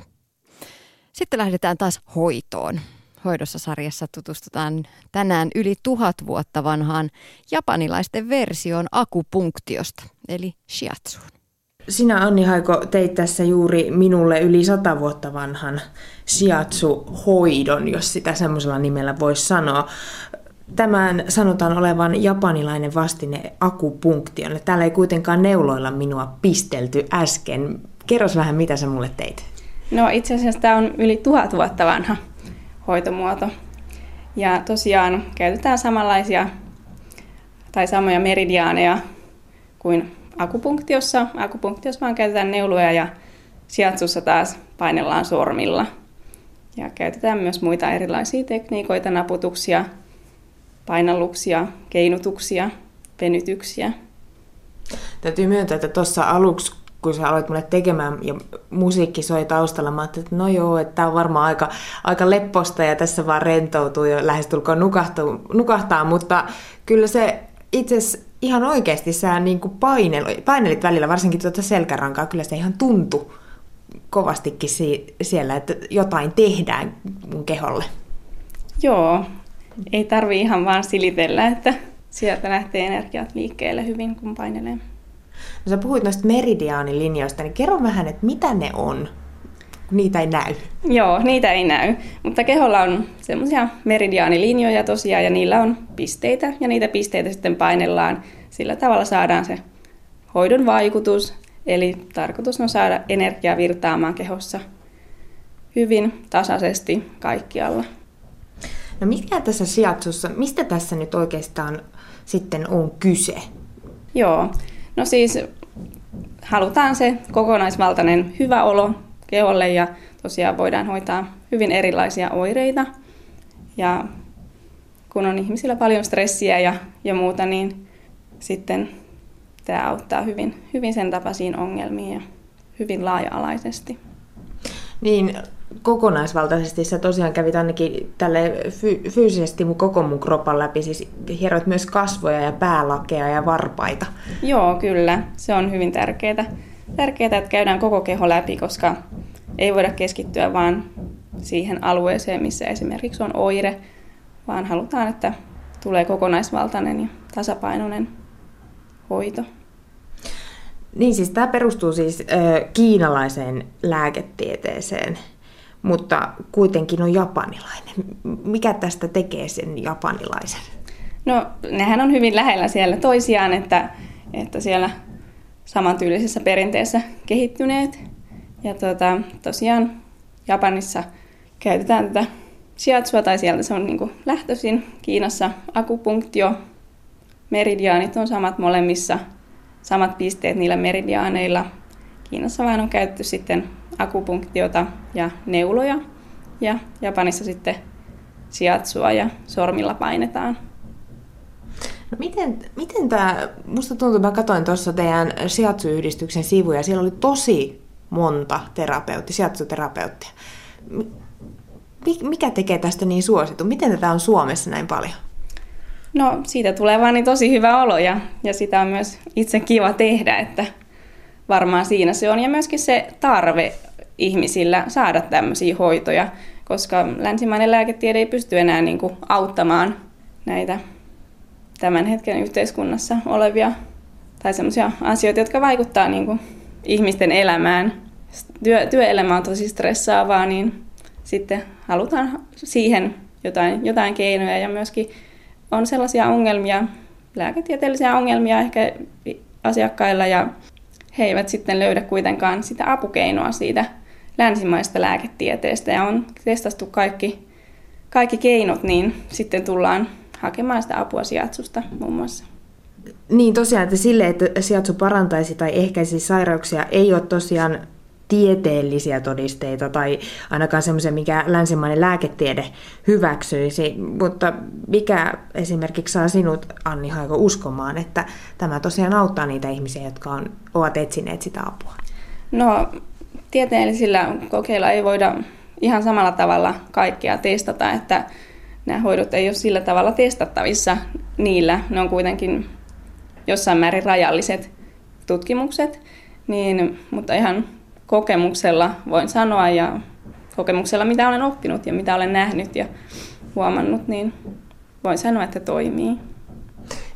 Sitten lähdetään taas hoitoon. Hoidossa sarjassa tutustutaan tänään yli tuhat vuotta vanhaan japanilaisten versioon akupunktiosta, eli shiatsuun. Sinä Anni Haiko teit tässä juuri minulle yli sata vuotta vanhan shiatsu-hoidon, jos sitä semmoisella nimellä voisi sanoa. Tämän sanotaan olevan japanilainen vastine akupunktiolle. Täällä ei kuitenkaan neuloilla minua pistelty äsken. Kerros vähän, mitä sä mulle teit. No itse asiassa tämä on yli tuhat vuotta vanha hoitomuoto. Ja tosiaan käytetään samanlaisia tai samoja meridiaaneja kuin akupunktiossa. Akupunktiossa vaan käytetään neuloja ja siatsussa taas painellaan sormilla. Ja käytetään myös muita erilaisia tekniikoita, naputuksia, painalluksia, keinutuksia, venytyksiä. Täytyy myöntää, että tuossa aluksi, kun sä aloit mulle tekemään ja musiikki soi taustalla, mä ajattelin, että no joo, että tämä on varmaan aika, aika lepposta ja tässä vaan rentoutuu ja lähestulkoon nukahtaa, nukahtaa, mutta kyllä se itse ihan oikeasti sä niin kuin painelit, painelit välillä, varsinkin tuota selkärankaa, kyllä se ihan tuntui kovastikin si- siellä, että jotain tehdään mun keholle. Joo, ei tarvi ihan vaan silitellä, että sieltä lähtee energiat liikkeelle hyvin, kun painelee. No sä puhuit noista meridiaanilinjoista, niin kerro vähän, että mitä ne on, niitä ei näy. Joo, niitä ei näy, mutta keholla on semmoisia meridiaanilinjoja tosiaan, ja niillä on pisteitä, ja niitä pisteitä sitten painellaan. Sillä tavalla saadaan se hoidon vaikutus, eli tarkoitus on saada energiaa virtaamaan kehossa hyvin tasaisesti kaikkialla. No mikä tässä sijatsussa, mistä tässä nyt oikeastaan sitten on kyse? Joo, no siis halutaan se kokonaisvaltainen hyvä olo keholle ja tosiaan voidaan hoitaa hyvin erilaisia oireita. Ja kun on ihmisillä paljon stressiä ja, ja muuta, niin sitten tämä auttaa hyvin, hyvin sen tapaisiin ongelmiin ja hyvin laaja-alaisesti. Niin, kokonaisvaltaisesti sä tosiaan kävit ainakin tälle fy- fyysisesti mun koko mun kropan läpi, siis hieroit myös kasvoja ja päälakea ja varpaita. Joo, kyllä. Se on hyvin tärkeää. Tärkeää, että käydään koko keho läpi, koska ei voida keskittyä vain siihen alueeseen, missä esimerkiksi on oire, vaan halutaan, että tulee kokonaisvaltainen ja tasapainoinen hoito. Niin siis tämä perustuu siis ö, kiinalaiseen lääketieteeseen, mutta kuitenkin on japanilainen. Mikä tästä tekee sen japanilaisen? No nehän on hyvin lähellä siellä toisiaan, että, että siellä samantyylisessä perinteessä kehittyneet. Ja tota, tosiaan Japanissa käytetään tätä shiatsua, tai sieltä se on niin lähtöisin. Kiinassa akupunktio, meridiaanit on samat molemmissa, samat pisteet niillä meridiaaneilla. Kiinassa vain on käytetty sitten akupunktiota ja neuloja, ja Japanissa sitten shiatsua ja sormilla painetaan. No miten, miten tämä, musta tuntuu, mä katsoin tuossa teidän shiatsu-yhdistyksen sivuja, siellä oli tosi monta terapeutti, shiatsu-terapeuttia. Mikä tekee tästä niin suosittu? Miten tätä on Suomessa näin paljon? No siitä tulee vaan niin tosi hyvä olo ja, ja sitä on myös itse kiva tehdä, että varmaan siinä se on. Ja myöskin se tarve ihmisillä saada tämmöisiä hoitoja, koska länsimainen lääketiede ei pysty enää niin kuin auttamaan näitä tämän hetken yhteiskunnassa olevia tai semmoisia asioita, jotka vaikuttaa niin ihmisten elämään. Työ, työelämä on tosi stressaavaa, niin sitten halutaan siihen jotain, jotain keinoja ja myöskin on sellaisia ongelmia, lääketieteellisiä ongelmia ehkä asiakkailla ja he eivät sitten löydä kuitenkaan sitä apukeinoa siitä länsimaista lääketieteestä ja on testattu kaikki, kaikki keinot, niin sitten tullaan hakemaan sitä apua sijatsusta muun muassa. Niin tosiaan, että sille, että sijatsu parantaisi tai ehkäisi sairauksia, ei ole tosiaan tieteellisiä todisteita tai ainakaan semmoisia, mikä länsimainen lääketiede hyväksyisi. Mutta mikä esimerkiksi saa sinut, Anni Haiko, uskomaan, että tämä tosiaan auttaa niitä ihmisiä, jotka on, ovat etsineet sitä apua? No, tieteellisillä kokeilla ei voida ihan samalla tavalla kaikkea testata, että nämä hoidot ei ole sillä tavalla testattavissa niillä. Ne on kuitenkin jossain määrin rajalliset tutkimukset, niin, mutta ihan kokemuksella voin sanoa ja kokemuksella mitä olen oppinut ja mitä olen nähnyt ja huomannut, niin voin sanoa, että toimii.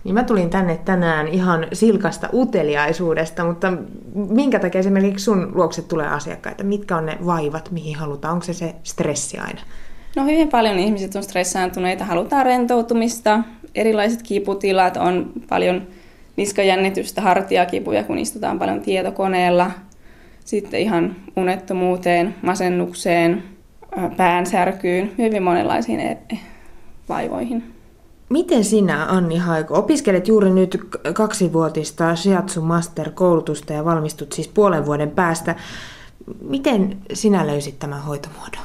Niin mä tulin tänne tänään ihan silkasta uteliaisuudesta, mutta minkä takia esimerkiksi sun luokse tulee asiakkaita? Mitkä on ne vaivat, mihin halutaan? Onko se se stressi aina? No hyvin paljon ihmiset on stressaantuneita, halutaan rentoutumista, erilaiset kiputilat, on paljon niskajännitystä, hartiakipuja, kun istutaan paljon tietokoneella, sitten ihan unettomuuteen, masennukseen, päänsärkyyn, hyvin monenlaisiin e- vaivoihin. Miten sinä, Anni Haiko, opiskelet juuri nyt kaksivuotista Shiatsu Master-koulutusta ja valmistut siis puolen vuoden päästä. Miten sinä löysit tämän hoitomuodon?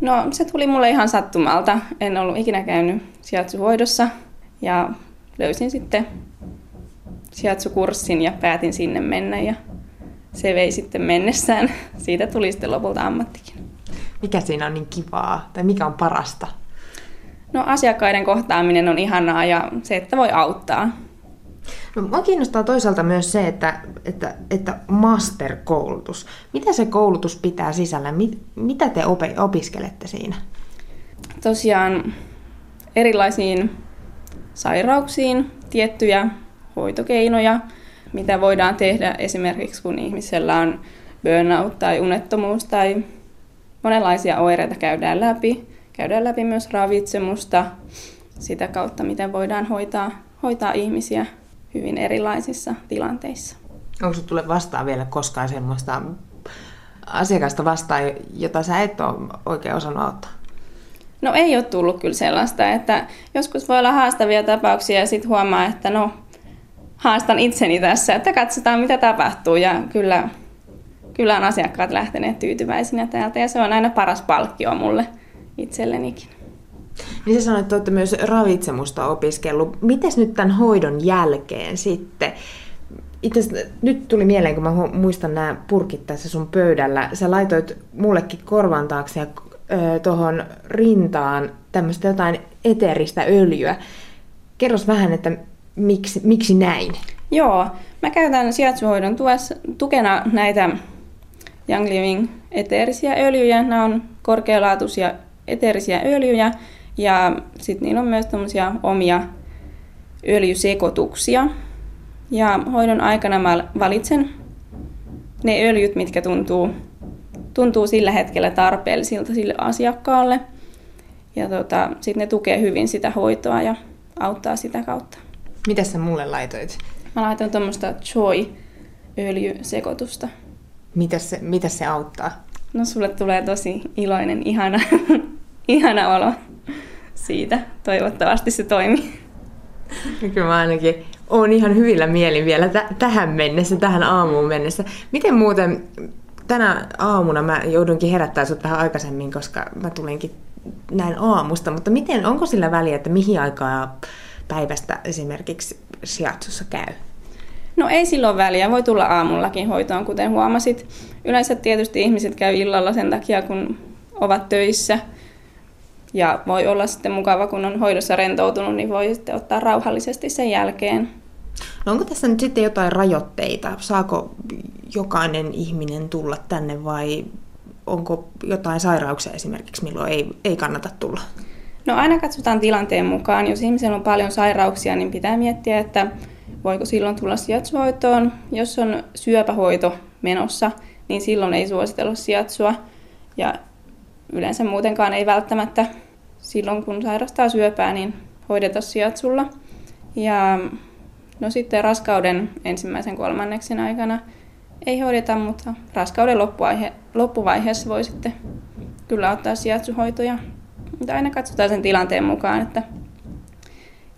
No se tuli mulle ihan sattumalta. En ollut ikinä käynyt Shiatsu-hoidossa ja löysin sitten Shiatsu-kurssin ja päätin sinne mennä ja se vei sitten mennessään. Siitä tuli sitten lopulta ammattikin. Mikä siinä on niin kivaa tai mikä on parasta? No asiakkaiden kohtaaminen on ihanaa ja se, että voi auttaa. No, mua kiinnostaa toisaalta myös se, että, että, että master-koulutus. Mitä se koulutus pitää sisällä? Mit, mitä te op- opiskelette siinä? Tosiaan erilaisiin sairauksiin tiettyjä hoitokeinoja, mitä voidaan tehdä esimerkiksi kun ihmisellä on burnout tai unettomuus tai monenlaisia oireita käydään läpi. Käydään läpi myös ravitsemusta sitä kautta, miten voidaan hoitaa, hoitaa ihmisiä hyvin erilaisissa tilanteissa. Onko sinulle tule vastaan vielä koskaan semmoista asiakasta vastaan, jota sä et ole oikein osannut auttaa? No ei ole tullut kyllä sellaista, että joskus voi olla haastavia tapauksia ja sitten huomaa, että no haastan itseni tässä, että katsotaan mitä tapahtuu ja kyllä, kyllä on asiakkaat lähteneet tyytyväisinä täältä ja se on aina paras palkkio mulle itsellenikin. Niin sä sanoit, että olette myös ravitsemusta opiskellut. Mites nyt tämän hoidon jälkeen sitten? Itse nyt tuli mieleen, kun mä muistan nämä purkit tässä sun pöydällä. Sä laitoit mullekin korvan taakse ja tuohon rintaan tämmöistä jotain eteeristä öljyä. Kerros vähän, että miksi, miksi näin? Joo, mä käytän sijaitsuhoidon tukena näitä Young Living eteerisiä öljyjä. Nämä on korkealaatuisia eteerisiä öljyjä ja sitten niillä on myös tämmöisiä omia öljysekoituksia. Ja hoidon aikana mä valitsen ne öljyt, mitkä tuntuu, tuntuu sillä hetkellä tarpeellisilta sille asiakkaalle. Ja tota, sitten ne tukee hyvin sitä hoitoa ja auttaa sitä kautta. Mitä sä mulle laitoit? Mä laitoin tuommoista Choi-öljysekoitusta. Mitä se, mitä se auttaa? No sulle tulee tosi iloinen, ihana, ihana olo siitä. Toivottavasti se toimii. Kyllä mä ainakin olen ihan hyvillä mielin vielä t- tähän mennessä, tähän aamuun mennessä. Miten muuten tänä aamuna mä joudunkin herättää sut vähän aikaisemmin, koska mä tulinkin näin aamusta, mutta miten, onko sillä väliä, että mihin aikaa päivästä esimerkiksi shiatsussa käy? No ei silloin väliä, voi tulla aamullakin hoitoon, kuten huomasit. Yleensä tietysti ihmiset käy illalla sen takia, kun ovat töissä. Ja voi olla sitten mukava, kun on hoidossa rentoutunut, niin voi sitten ottaa rauhallisesti sen jälkeen. No onko tässä nyt sitten jotain rajoitteita? Saako jokainen ihminen tulla tänne vai onko jotain sairauksia esimerkiksi, milloin ei, ei kannata tulla? No aina katsotaan tilanteen mukaan. Jos ihmisellä on paljon sairauksia, niin pitää miettiä, että voiko silloin tulla sijatsuhoitoon. Jos on syöpähoito menossa, niin silloin ei suositella sijatsua. Ja yleensä muutenkaan ei välttämättä silloin, kun sairastaa syöpää, niin hoideta sijatsulla. Ja no sitten raskauden ensimmäisen kolmanneksen aikana ei hoideta, mutta raskauden loppuvaihe, loppuvaiheessa voi sitten kyllä ottaa sijatsuhoitoja. Mutta aina katsotaan sen tilanteen mukaan, että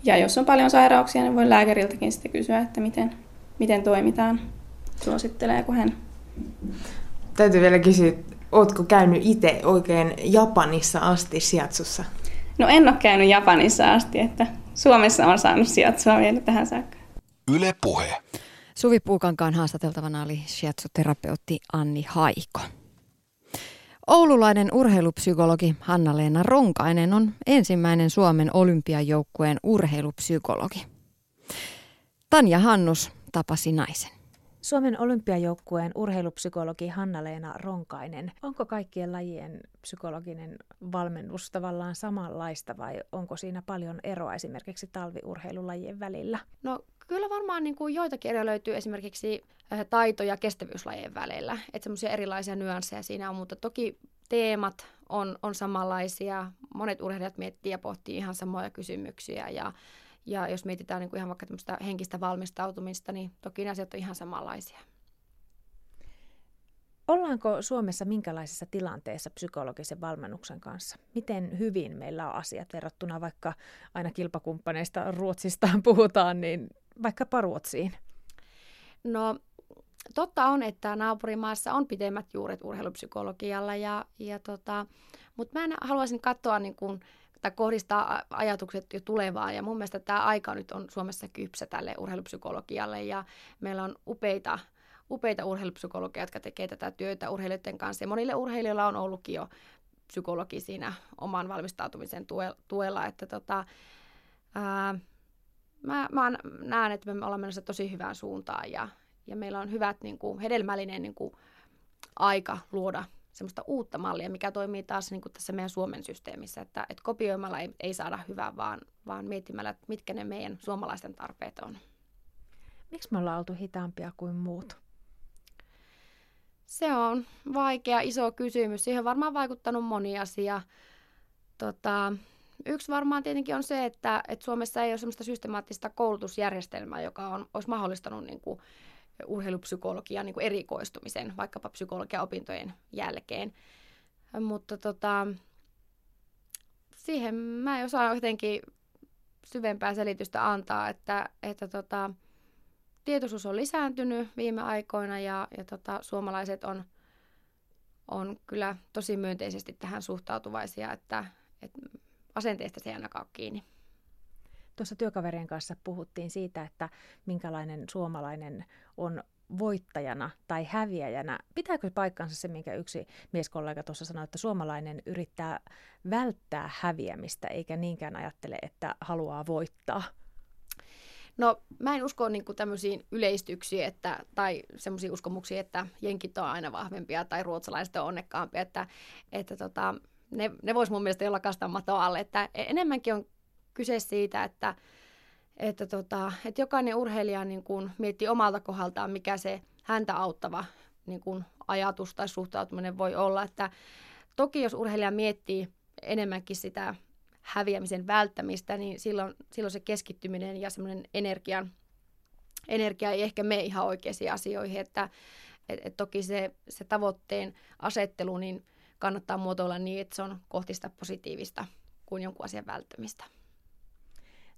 ja jos on paljon sairauksia, niin voi lääkäriltäkin sitten kysyä, että miten, miten toimitaan, suositteleeko hän. Täytyy vielä kysyä, ootko käynyt itse oikein Japanissa asti sijaitsussa? No en ole käynyt Japanissa asti, että Suomessa on saanut sijaitsua vielä tähän saakka. Yle Puhe. Suvi Puukankaan haastateltavana oli shiatsu-terapeutti Anni Haiko. Oululainen urheilupsykologi Hanna-Leena Ronkainen on ensimmäinen Suomen olympiajoukkueen urheilupsykologi. Tanja Hannus tapasi naisen. Suomen olympiajoukkueen urheilupsykologi Hanna-Leena Ronkainen. Onko kaikkien lajien psykologinen valmennus tavallaan samanlaista vai onko siinä paljon eroa esimerkiksi talviurheilulajien välillä? No kyllä varmaan niin kuin joitakin eroja löytyy esimerkiksi äh, taito- ja kestävyyslajien välillä. Että semmoisia erilaisia nyansseja siinä on, mutta toki teemat on, on samanlaisia. Monet urheilijat miettii ja pohtii ihan samoja kysymyksiä ja ja jos mietitään niin kuin ihan vaikka tämmöistä henkistä valmistautumista, niin toki ne asiat on ihan samanlaisia. Ollaanko Suomessa minkälaisessa tilanteessa psykologisen valmennuksen kanssa? Miten hyvin meillä on asiat verrattuna vaikka aina kilpakumppaneista Ruotsista puhutaan, niin vaikkapa Ruotsiin? No totta on, että naapurimaassa on pitemmät juuret urheilupsykologialla, ja, ja tota, mutta mä haluaisin katsoa niin kuin tai kohdistaa ajatukset jo tulevaan. Ja mun mielestä tämä aika nyt on Suomessa kypsä tälle urheilupsykologialle ja meillä on upeita, upeita urheilupsykologeja, jotka tekee tätä työtä urheilijoiden kanssa. Ja monille urheilijoilla on ollutkin jo psykologi siinä oman valmistautumisen tuella, että tota, ää, mä, mä näen, että me ollaan menossa tosi hyvään suuntaan ja, ja meillä on hyvät niin kuin, hedelmällinen niin kuin, aika luoda semmoista uutta mallia, mikä toimii taas niin kuin tässä meidän Suomen systeemissä, että, että kopioimalla ei, ei saada hyvää, vaan, vaan miettimällä, että mitkä ne meidän suomalaisten tarpeet on. Miksi me ollaan oltu hitaampia kuin muut? Se on vaikea, iso kysymys. Siihen on varmaan vaikuttanut moni asia. Tota, yksi varmaan tietenkin on se, että, että Suomessa ei ole sellaista systemaattista koulutusjärjestelmää, joka on, olisi mahdollistanut niin kuin, urheilupsykologian niin erikoistumisen vaikkapa psykologian opintojen jälkeen. Mutta tota, siihen mä en osaa jotenkin syvempää selitystä antaa, että, että tota, tietoisuus on lisääntynyt viime aikoina ja, ja tota, suomalaiset on, on kyllä tosi myönteisesti tähän suhtautuvaisia, että, että asenteesta se ei ainakaan ole kiinni. Tuossa työkaverien kanssa puhuttiin siitä, että minkälainen suomalainen on voittajana tai häviäjänä. Pitääkö paikkansa se, minkä yksi mieskollega tuossa sanoi, että suomalainen yrittää välttää häviämistä eikä niinkään ajattele, että haluaa voittaa? No mä en usko niin tämmöisiin yleistyksiin että, tai semmoisiin uskomuksiin, että jenkit on aina vahvempia tai ruotsalaiset on onnekkaampia, että, että tota, ne, ne vois mun mielestä jolla kastaa matoa alle, että enemmänkin on kyse siitä, että, että, tota, että jokainen urheilija niin kuin miettii omalta kohdaltaan, mikä se häntä auttava niin kuin ajatus tai suhtautuminen voi olla. Että toki jos urheilija miettii enemmänkin sitä häviämisen välttämistä, niin silloin, silloin se keskittyminen ja semmoinen energian, energia ei ehkä mene ihan oikeisiin asioihin, että et, et toki se, se tavoitteen asettelu niin kannattaa muotoilla niin, että se on kohti sitä positiivista kuin jonkun asian välttämistä.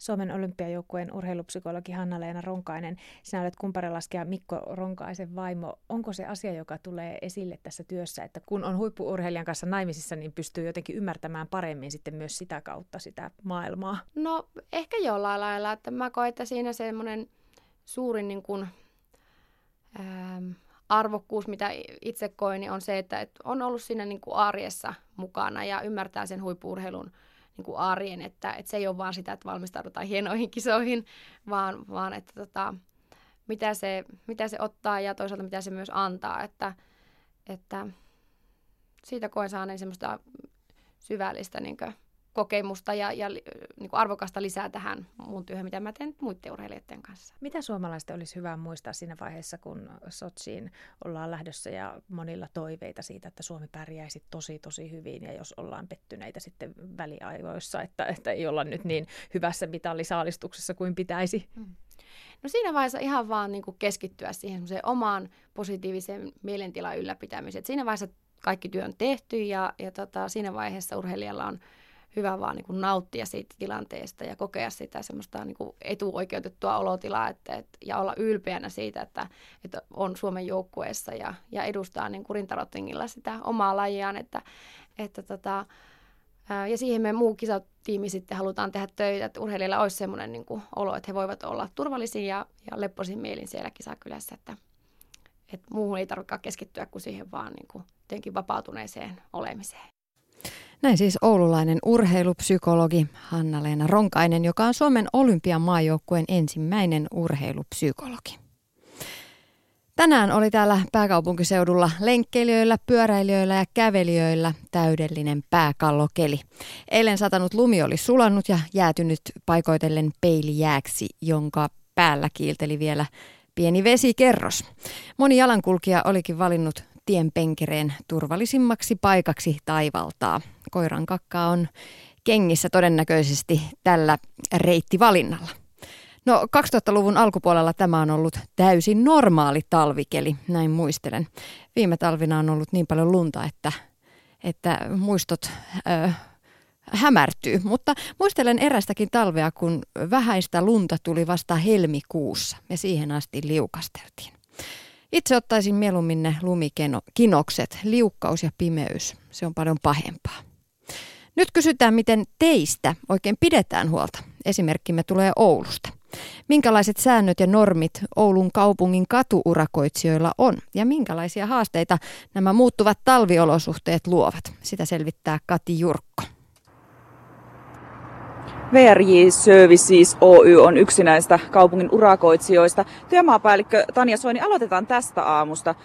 Suomen olympiajoukkueen urheilupsykologi Hanna-Leena Ronkainen. Sinä olet kumparelaskia Mikko Ronkaisen vaimo. Onko se asia, joka tulee esille tässä työssä, että kun on huippuurheilijan kanssa naimisissa, niin pystyy jotenkin ymmärtämään paremmin sitten myös sitä kautta sitä maailmaa? No ehkä jollain lailla, että mä koen, että siinä semmoinen suurin niin kuin, ähm, arvokkuus, mitä itse koin, niin on se, että, että on ollut siinä niin kuin arjessa mukana ja ymmärtää sen huippuurheilun niin kuin arjen, että, että se ei ole vaan sitä, että valmistaudutaan hienoihin kisoihin, vaan, vaan että tota, mitä, se, mitä se ottaa ja toisaalta mitä se myös antaa, että, että siitä koen saaneen semmoista syvällistä niin kuin, kokemusta ja, ja niin kuin arvokasta lisää tähän mun työhön, mitä mä teen muiden urheilijoiden kanssa. Mitä suomalaisten olisi hyvä muistaa siinä vaiheessa, kun Sotsiin ollaan lähdössä ja monilla toiveita siitä, että Suomi pärjäisi tosi tosi hyvin ja jos ollaan pettyneitä sitten väliajoissa, että, että ei olla nyt niin hyvässä mitallisaalistuksessa kuin pitäisi? Hmm. No siinä vaiheessa ihan vaan niin kuin keskittyä siihen omaan positiiviseen mielentilan ylläpitämiseen. Et siinä vaiheessa kaikki työ on tehty ja, ja tota, siinä vaiheessa urheilijalla on hyvä vaan niin kuin nauttia siitä tilanteesta ja kokea sitä semmoista niin kuin etuoikeutettua olotilaa että, et, ja olla ylpeänä siitä, että, että on Suomen joukkueessa ja, ja edustaa niin rintarottingilla sitä omaa lajiaan, että, että tota, ja siihen me muu kisatiimi sitten halutaan tehdä töitä, että urheilijalla olisi semmoinen niin kuin olo, että he voivat olla turvallisin ja, ja leppoisin mielin siellä kisakylässä, että, että muuhun ei tarvitse keskittyä kuin siihen vaan niin kuin vapautuneeseen olemiseen. Näin siis oululainen urheilupsykologi Hanna-Leena Ronkainen, joka on Suomen olympian maajoukkueen ensimmäinen urheilupsykologi. Tänään oli täällä pääkaupunkiseudulla lenkkeilijöillä, pyöräilijöillä ja kävelijöillä täydellinen pääkallokeli. Eilen satanut lumi oli sulannut ja jäätynyt paikoitellen peilijääksi, jonka päällä kiilteli vielä pieni vesikerros. Moni jalankulkija olikin valinnut tien penkereen turvallisimmaksi paikaksi taivaltaa. Koiran kakkaa on kengissä todennäköisesti tällä reittivalinnalla. No 2000-luvun alkupuolella tämä on ollut täysin normaali talvikeli, näin muistelen. Viime talvina on ollut niin paljon lunta, että, että muistot ö, hämärtyy. Mutta muistelen erästäkin talvea, kun vähäistä lunta tuli vasta helmikuussa ja siihen asti liukasteltiin. Itse ottaisin mieluummin ne lumikinokset, liukkaus ja pimeys. Se on paljon pahempaa. Nyt kysytään, miten teistä oikein pidetään huolta. Esimerkkimme tulee Oulusta. Minkälaiset säännöt ja normit Oulun kaupungin katuurakoitsijoilla on ja minkälaisia haasteita nämä muuttuvat talviolosuhteet luovat? Sitä selvittää Kati Jurkko. VRJ Services Oy on yksi näistä kaupungin urakoitsijoista. Työmaapäällikkö Tanja Soini, aloitetaan tästä aamusta.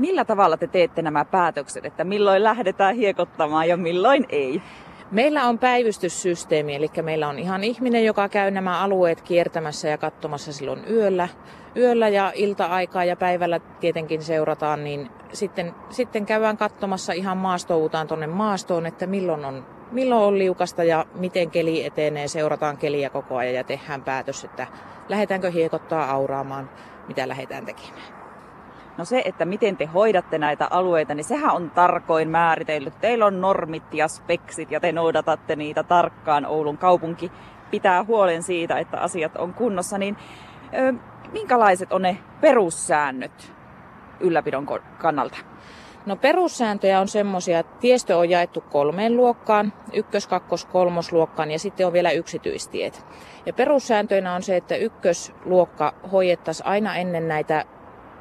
Millä tavalla te teette nämä päätökset, että milloin lähdetään hiekottamaan ja milloin ei? Meillä on päivystyssysteemi, eli meillä on ihan ihminen, joka käy nämä alueet kiertämässä ja katsomassa silloin yöllä, yöllä ja ilta-aikaa ja päivällä tietenkin seurataan, niin sitten, sitten käydään katsomassa ihan maastoutaan tuonne maastoon, että milloin on, milloin on liukasta ja miten keli etenee, seurataan keliä koko ajan ja tehdään päätös, että lähdetäänkö hiekottaa auraamaan, mitä lähdetään tekemään. No se, että miten te hoidatte näitä alueita, niin sehän on tarkoin määritellyt. Teillä on normit ja speksit ja te noudatatte niitä tarkkaan. Oulun kaupunki pitää huolen siitä, että asiat on kunnossa. Niin ö, minkälaiset on ne perussäännöt ylläpidon kannalta? No perussääntöjä on semmoisia, että tiestö on jaettu kolmeen luokkaan, ykkös-, kakkos-, kolmosluokkaan ja sitten on vielä yksityistiet. Ja perussääntöinä on se, että ykkösluokka hoidettaisiin aina ennen näitä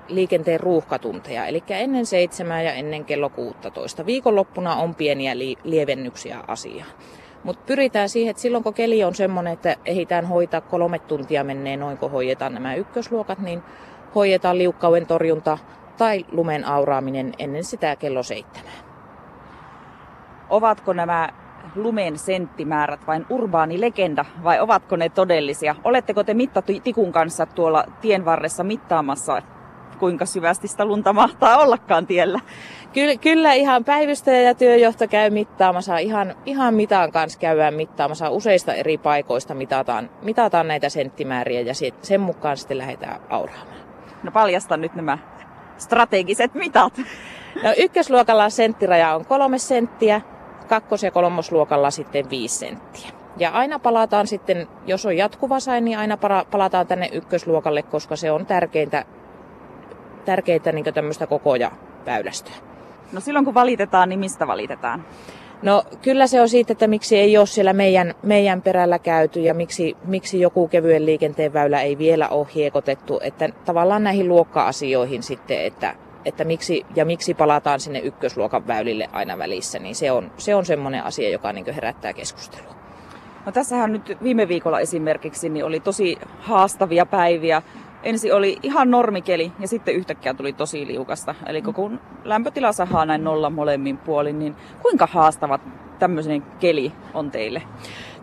liikenteen ruuhkatunteja, eli ennen seitsemää ja ennen kello 16. Viikonloppuna on pieniä li- lievennyksiä asiaan. Mutta pyritään siihen, että silloin kun keli on semmoinen, että ehditään hoitaa kolme tuntia menneen noin, kun hoidetaan nämä ykkösluokat, niin hoidetaan liukkauden torjunta tai lumen auraaminen ennen sitä kello seitsemää. Ovatko nämä lumen senttimäärät vain urbaani legenda vai ovatko ne todellisia? Oletteko te mittatikun kanssa tuolla tien varressa mittaamassa kuinka syvästi sitä lunta mahtaa ollakaan tiellä. Kyllä, kyllä ihan päivystäjä ja työjohto käy mittaamassa, ihan, ihan mitaan kanssa käydään mittaamassa. Useista eri paikoista mitataan, mitataan näitä senttimääriä ja sen mukaan sitten lähdetään auraamaan. No paljasta nyt nämä strategiset mitat. No ykkösluokalla senttiraja on kolme senttiä, kakkos- ja kolmosluokalla sitten viisi senttiä. Ja aina palataan sitten, jos on jatkuva sain, niin aina palataan tänne ykkösluokalle, koska se on tärkeintä tärkeitä niin tämmöistä kokoja väylästöä. No silloin kun valitetaan, niin mistä valitetaan? No kyllä se on siitä, että miksi ei ole siellä meidän, meidän perällä käyty ja miksi, miksi joku kevyen liikenteen väylä ei vielä ole hiekotettu. Että tavallaan näihin luokka-asioihin sitten, että, että miksi, ja miksi palataan sinne ykkösluokan väylille aina välissä, niin se on, se on semmoinen asia, joka niin herättää keskustelua. No tässähän nyt viime viikolla esimerkiksi niin oli tosi haastavia päiviä ensi oli ihan normikeli ja sitten yhtäkkiä tuli tosi liukasta. Eli kun lämpötila sahaa näin nolla molemmin puolin, niin kuinka haastava tämmöinen keli on teille?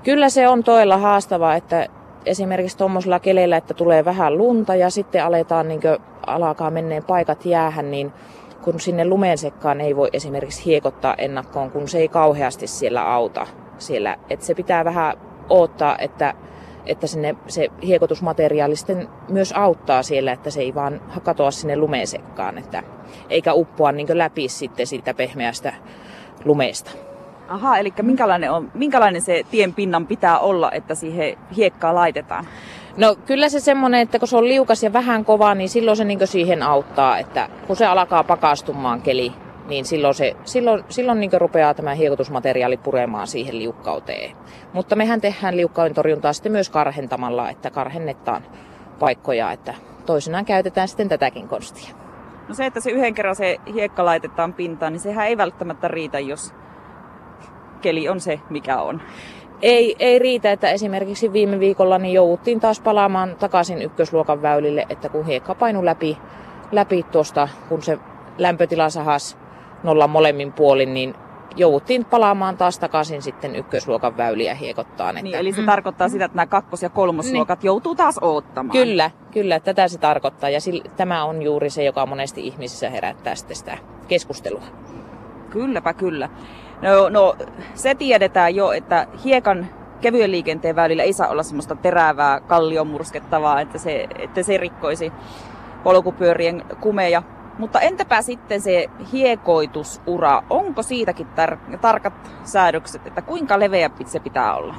Kyllä se on toilla haastavaa, että esimerkiksi tuommoisella keleillä, että tulee vähän lunta ja sitten aletaan niin alkaa menneen paikat jäähän, niin kun sinne lumeen sekkaan ei voi esimerkiksi hiekottaa ennakkoon, kun se ei kauheasti siellä auta. Siellä, että se pitää vähän odottaa, että että sinne se hiekotusmateriaali sitten myös auttaa siellä, että se ei vaan katoa sinne lumeesekkaan, että, eikä uppoa niin läpi sitten siitä pehmeästä lumeesta. Aha, eli minkälainen, on, minkälainen se tien pinnan pitää olla, että siihen hiekkaa laitetaan? No kyllä se semmoinen, että kun se on liukas ja vähän kova, niin silloin se niin siihen auttaa, että kun se alkaa pakastumaan keli, niin silloin, se, silloin, silloin niin rupeaa tämä hiekotusmateriaali puremaan siihen liukkauteen. Mutta mehän tehdään liukkauden torjuntaa sitten myös karhentamalla, että karhennetaan paikkoja, että toisinaan käytetään sitten tätäkin konstia. No se, että se yhden kerran se hiekka laitetaan pintaan, niin sehän ei välttämättä riitä, jos keli on se, mikä on. Ei, ei riitä, että esimerkiksi viime viikolla niin jouduttiin taas palaamaan takaisin ykkösluokan väylille, että kun hiekka painu läpi, läpi tuosta, kun se lämpötila sahas nolla molemmin puolin, niin jouduttiin palaamaan taas takaisin sitten ykkösluokan väyliä hiekottaan. Että... Niin, eli se mm. tarkoittaa sitä, että nämä kakkos- ja kolmosluokat niin. joutuu taas odottamaan. Kyllä, kyllä, tätä se tarkoittaa. Ja sillä, tämä on juuri se, joka monesti ihmisissä herättää sitten sitä keskustelua. Kylläpä kyllä. No, no se tiedetään jo, että hiekan kevyen liikenteen väylillä ei saa olla semmoista terävää kallion murskettavaa, että se, että se rikkoisi polkupyörien kumeja. Mutta entäpä sitten se hiekoitusura, onko siitäkin tar- tarkat säädökset, että kuinka leveä se pitää olla?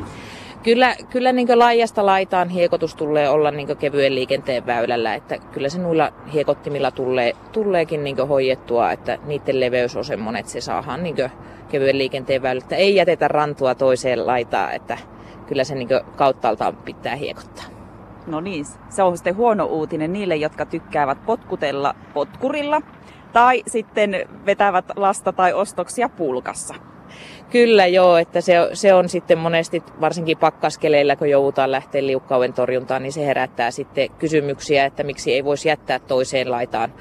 Kyllä, kyllä niin laajasta laitaan hiekotus tulee olla niin kevyen liikenteen väylällä, että kyllä se noilla hiekottimilla tulee, tuleekin niin hoidettua, että niiden leveys on semmoinen, että se saadaan niin kevyen liikenteen väylältä. Ei jätetä rantua toiseen laitaan, että kyllä se niin kauttaaltaan pitää hiekottaa. No niin, se on sitten huono uutinen niille, jotka tykkäävät potkutella potkurilla tai sitten vetävät lasta tai ostoksia pulkassa. Kyllä joo, että se, se on sitten monesti varsinkin pakkaskeleillä, kun joudutaan lähteä liukkauden torjuntaan, niin se herättää sitten kysymyksiä, että miksi ei voisi jättää toiseen laitaan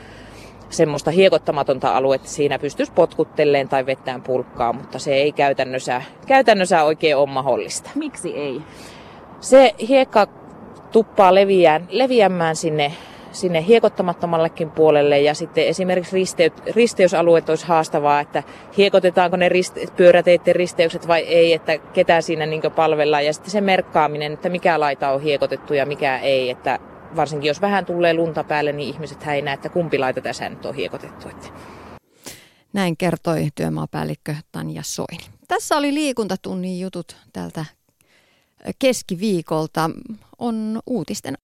semmoista hiekottamatonta aluetta siinä pystyisi potkuttelleen tai vettään pulkkaa, mutta se ei käytännössä, käytännössä oikein ole mahdollista. Miksi ei? Se hiekka tuppaa leviään, leviämään sinne, sinne hiekottamattomallekin puolelle ja sitten esimerkiksi risteys, risteysalueet olisi haastavaa, että hiekotetaanko ne riste, pyöräteiden risteykset vai ei, että ketä siinä niin palvellaan ja sitten se merkkaaminen, että mikä laita on hiekotettu ja mikä ei, että varsinkin jos vähän tulee lunta päälle, niin ihmiset ei näe, että kumpi laita tässä nyt on hiekotettu. Että. Näin kertoi työmaapäällikkö Tanja Soini. Tässä oli liikuntatunnin jutut tältä keskiviikolta. On uutisten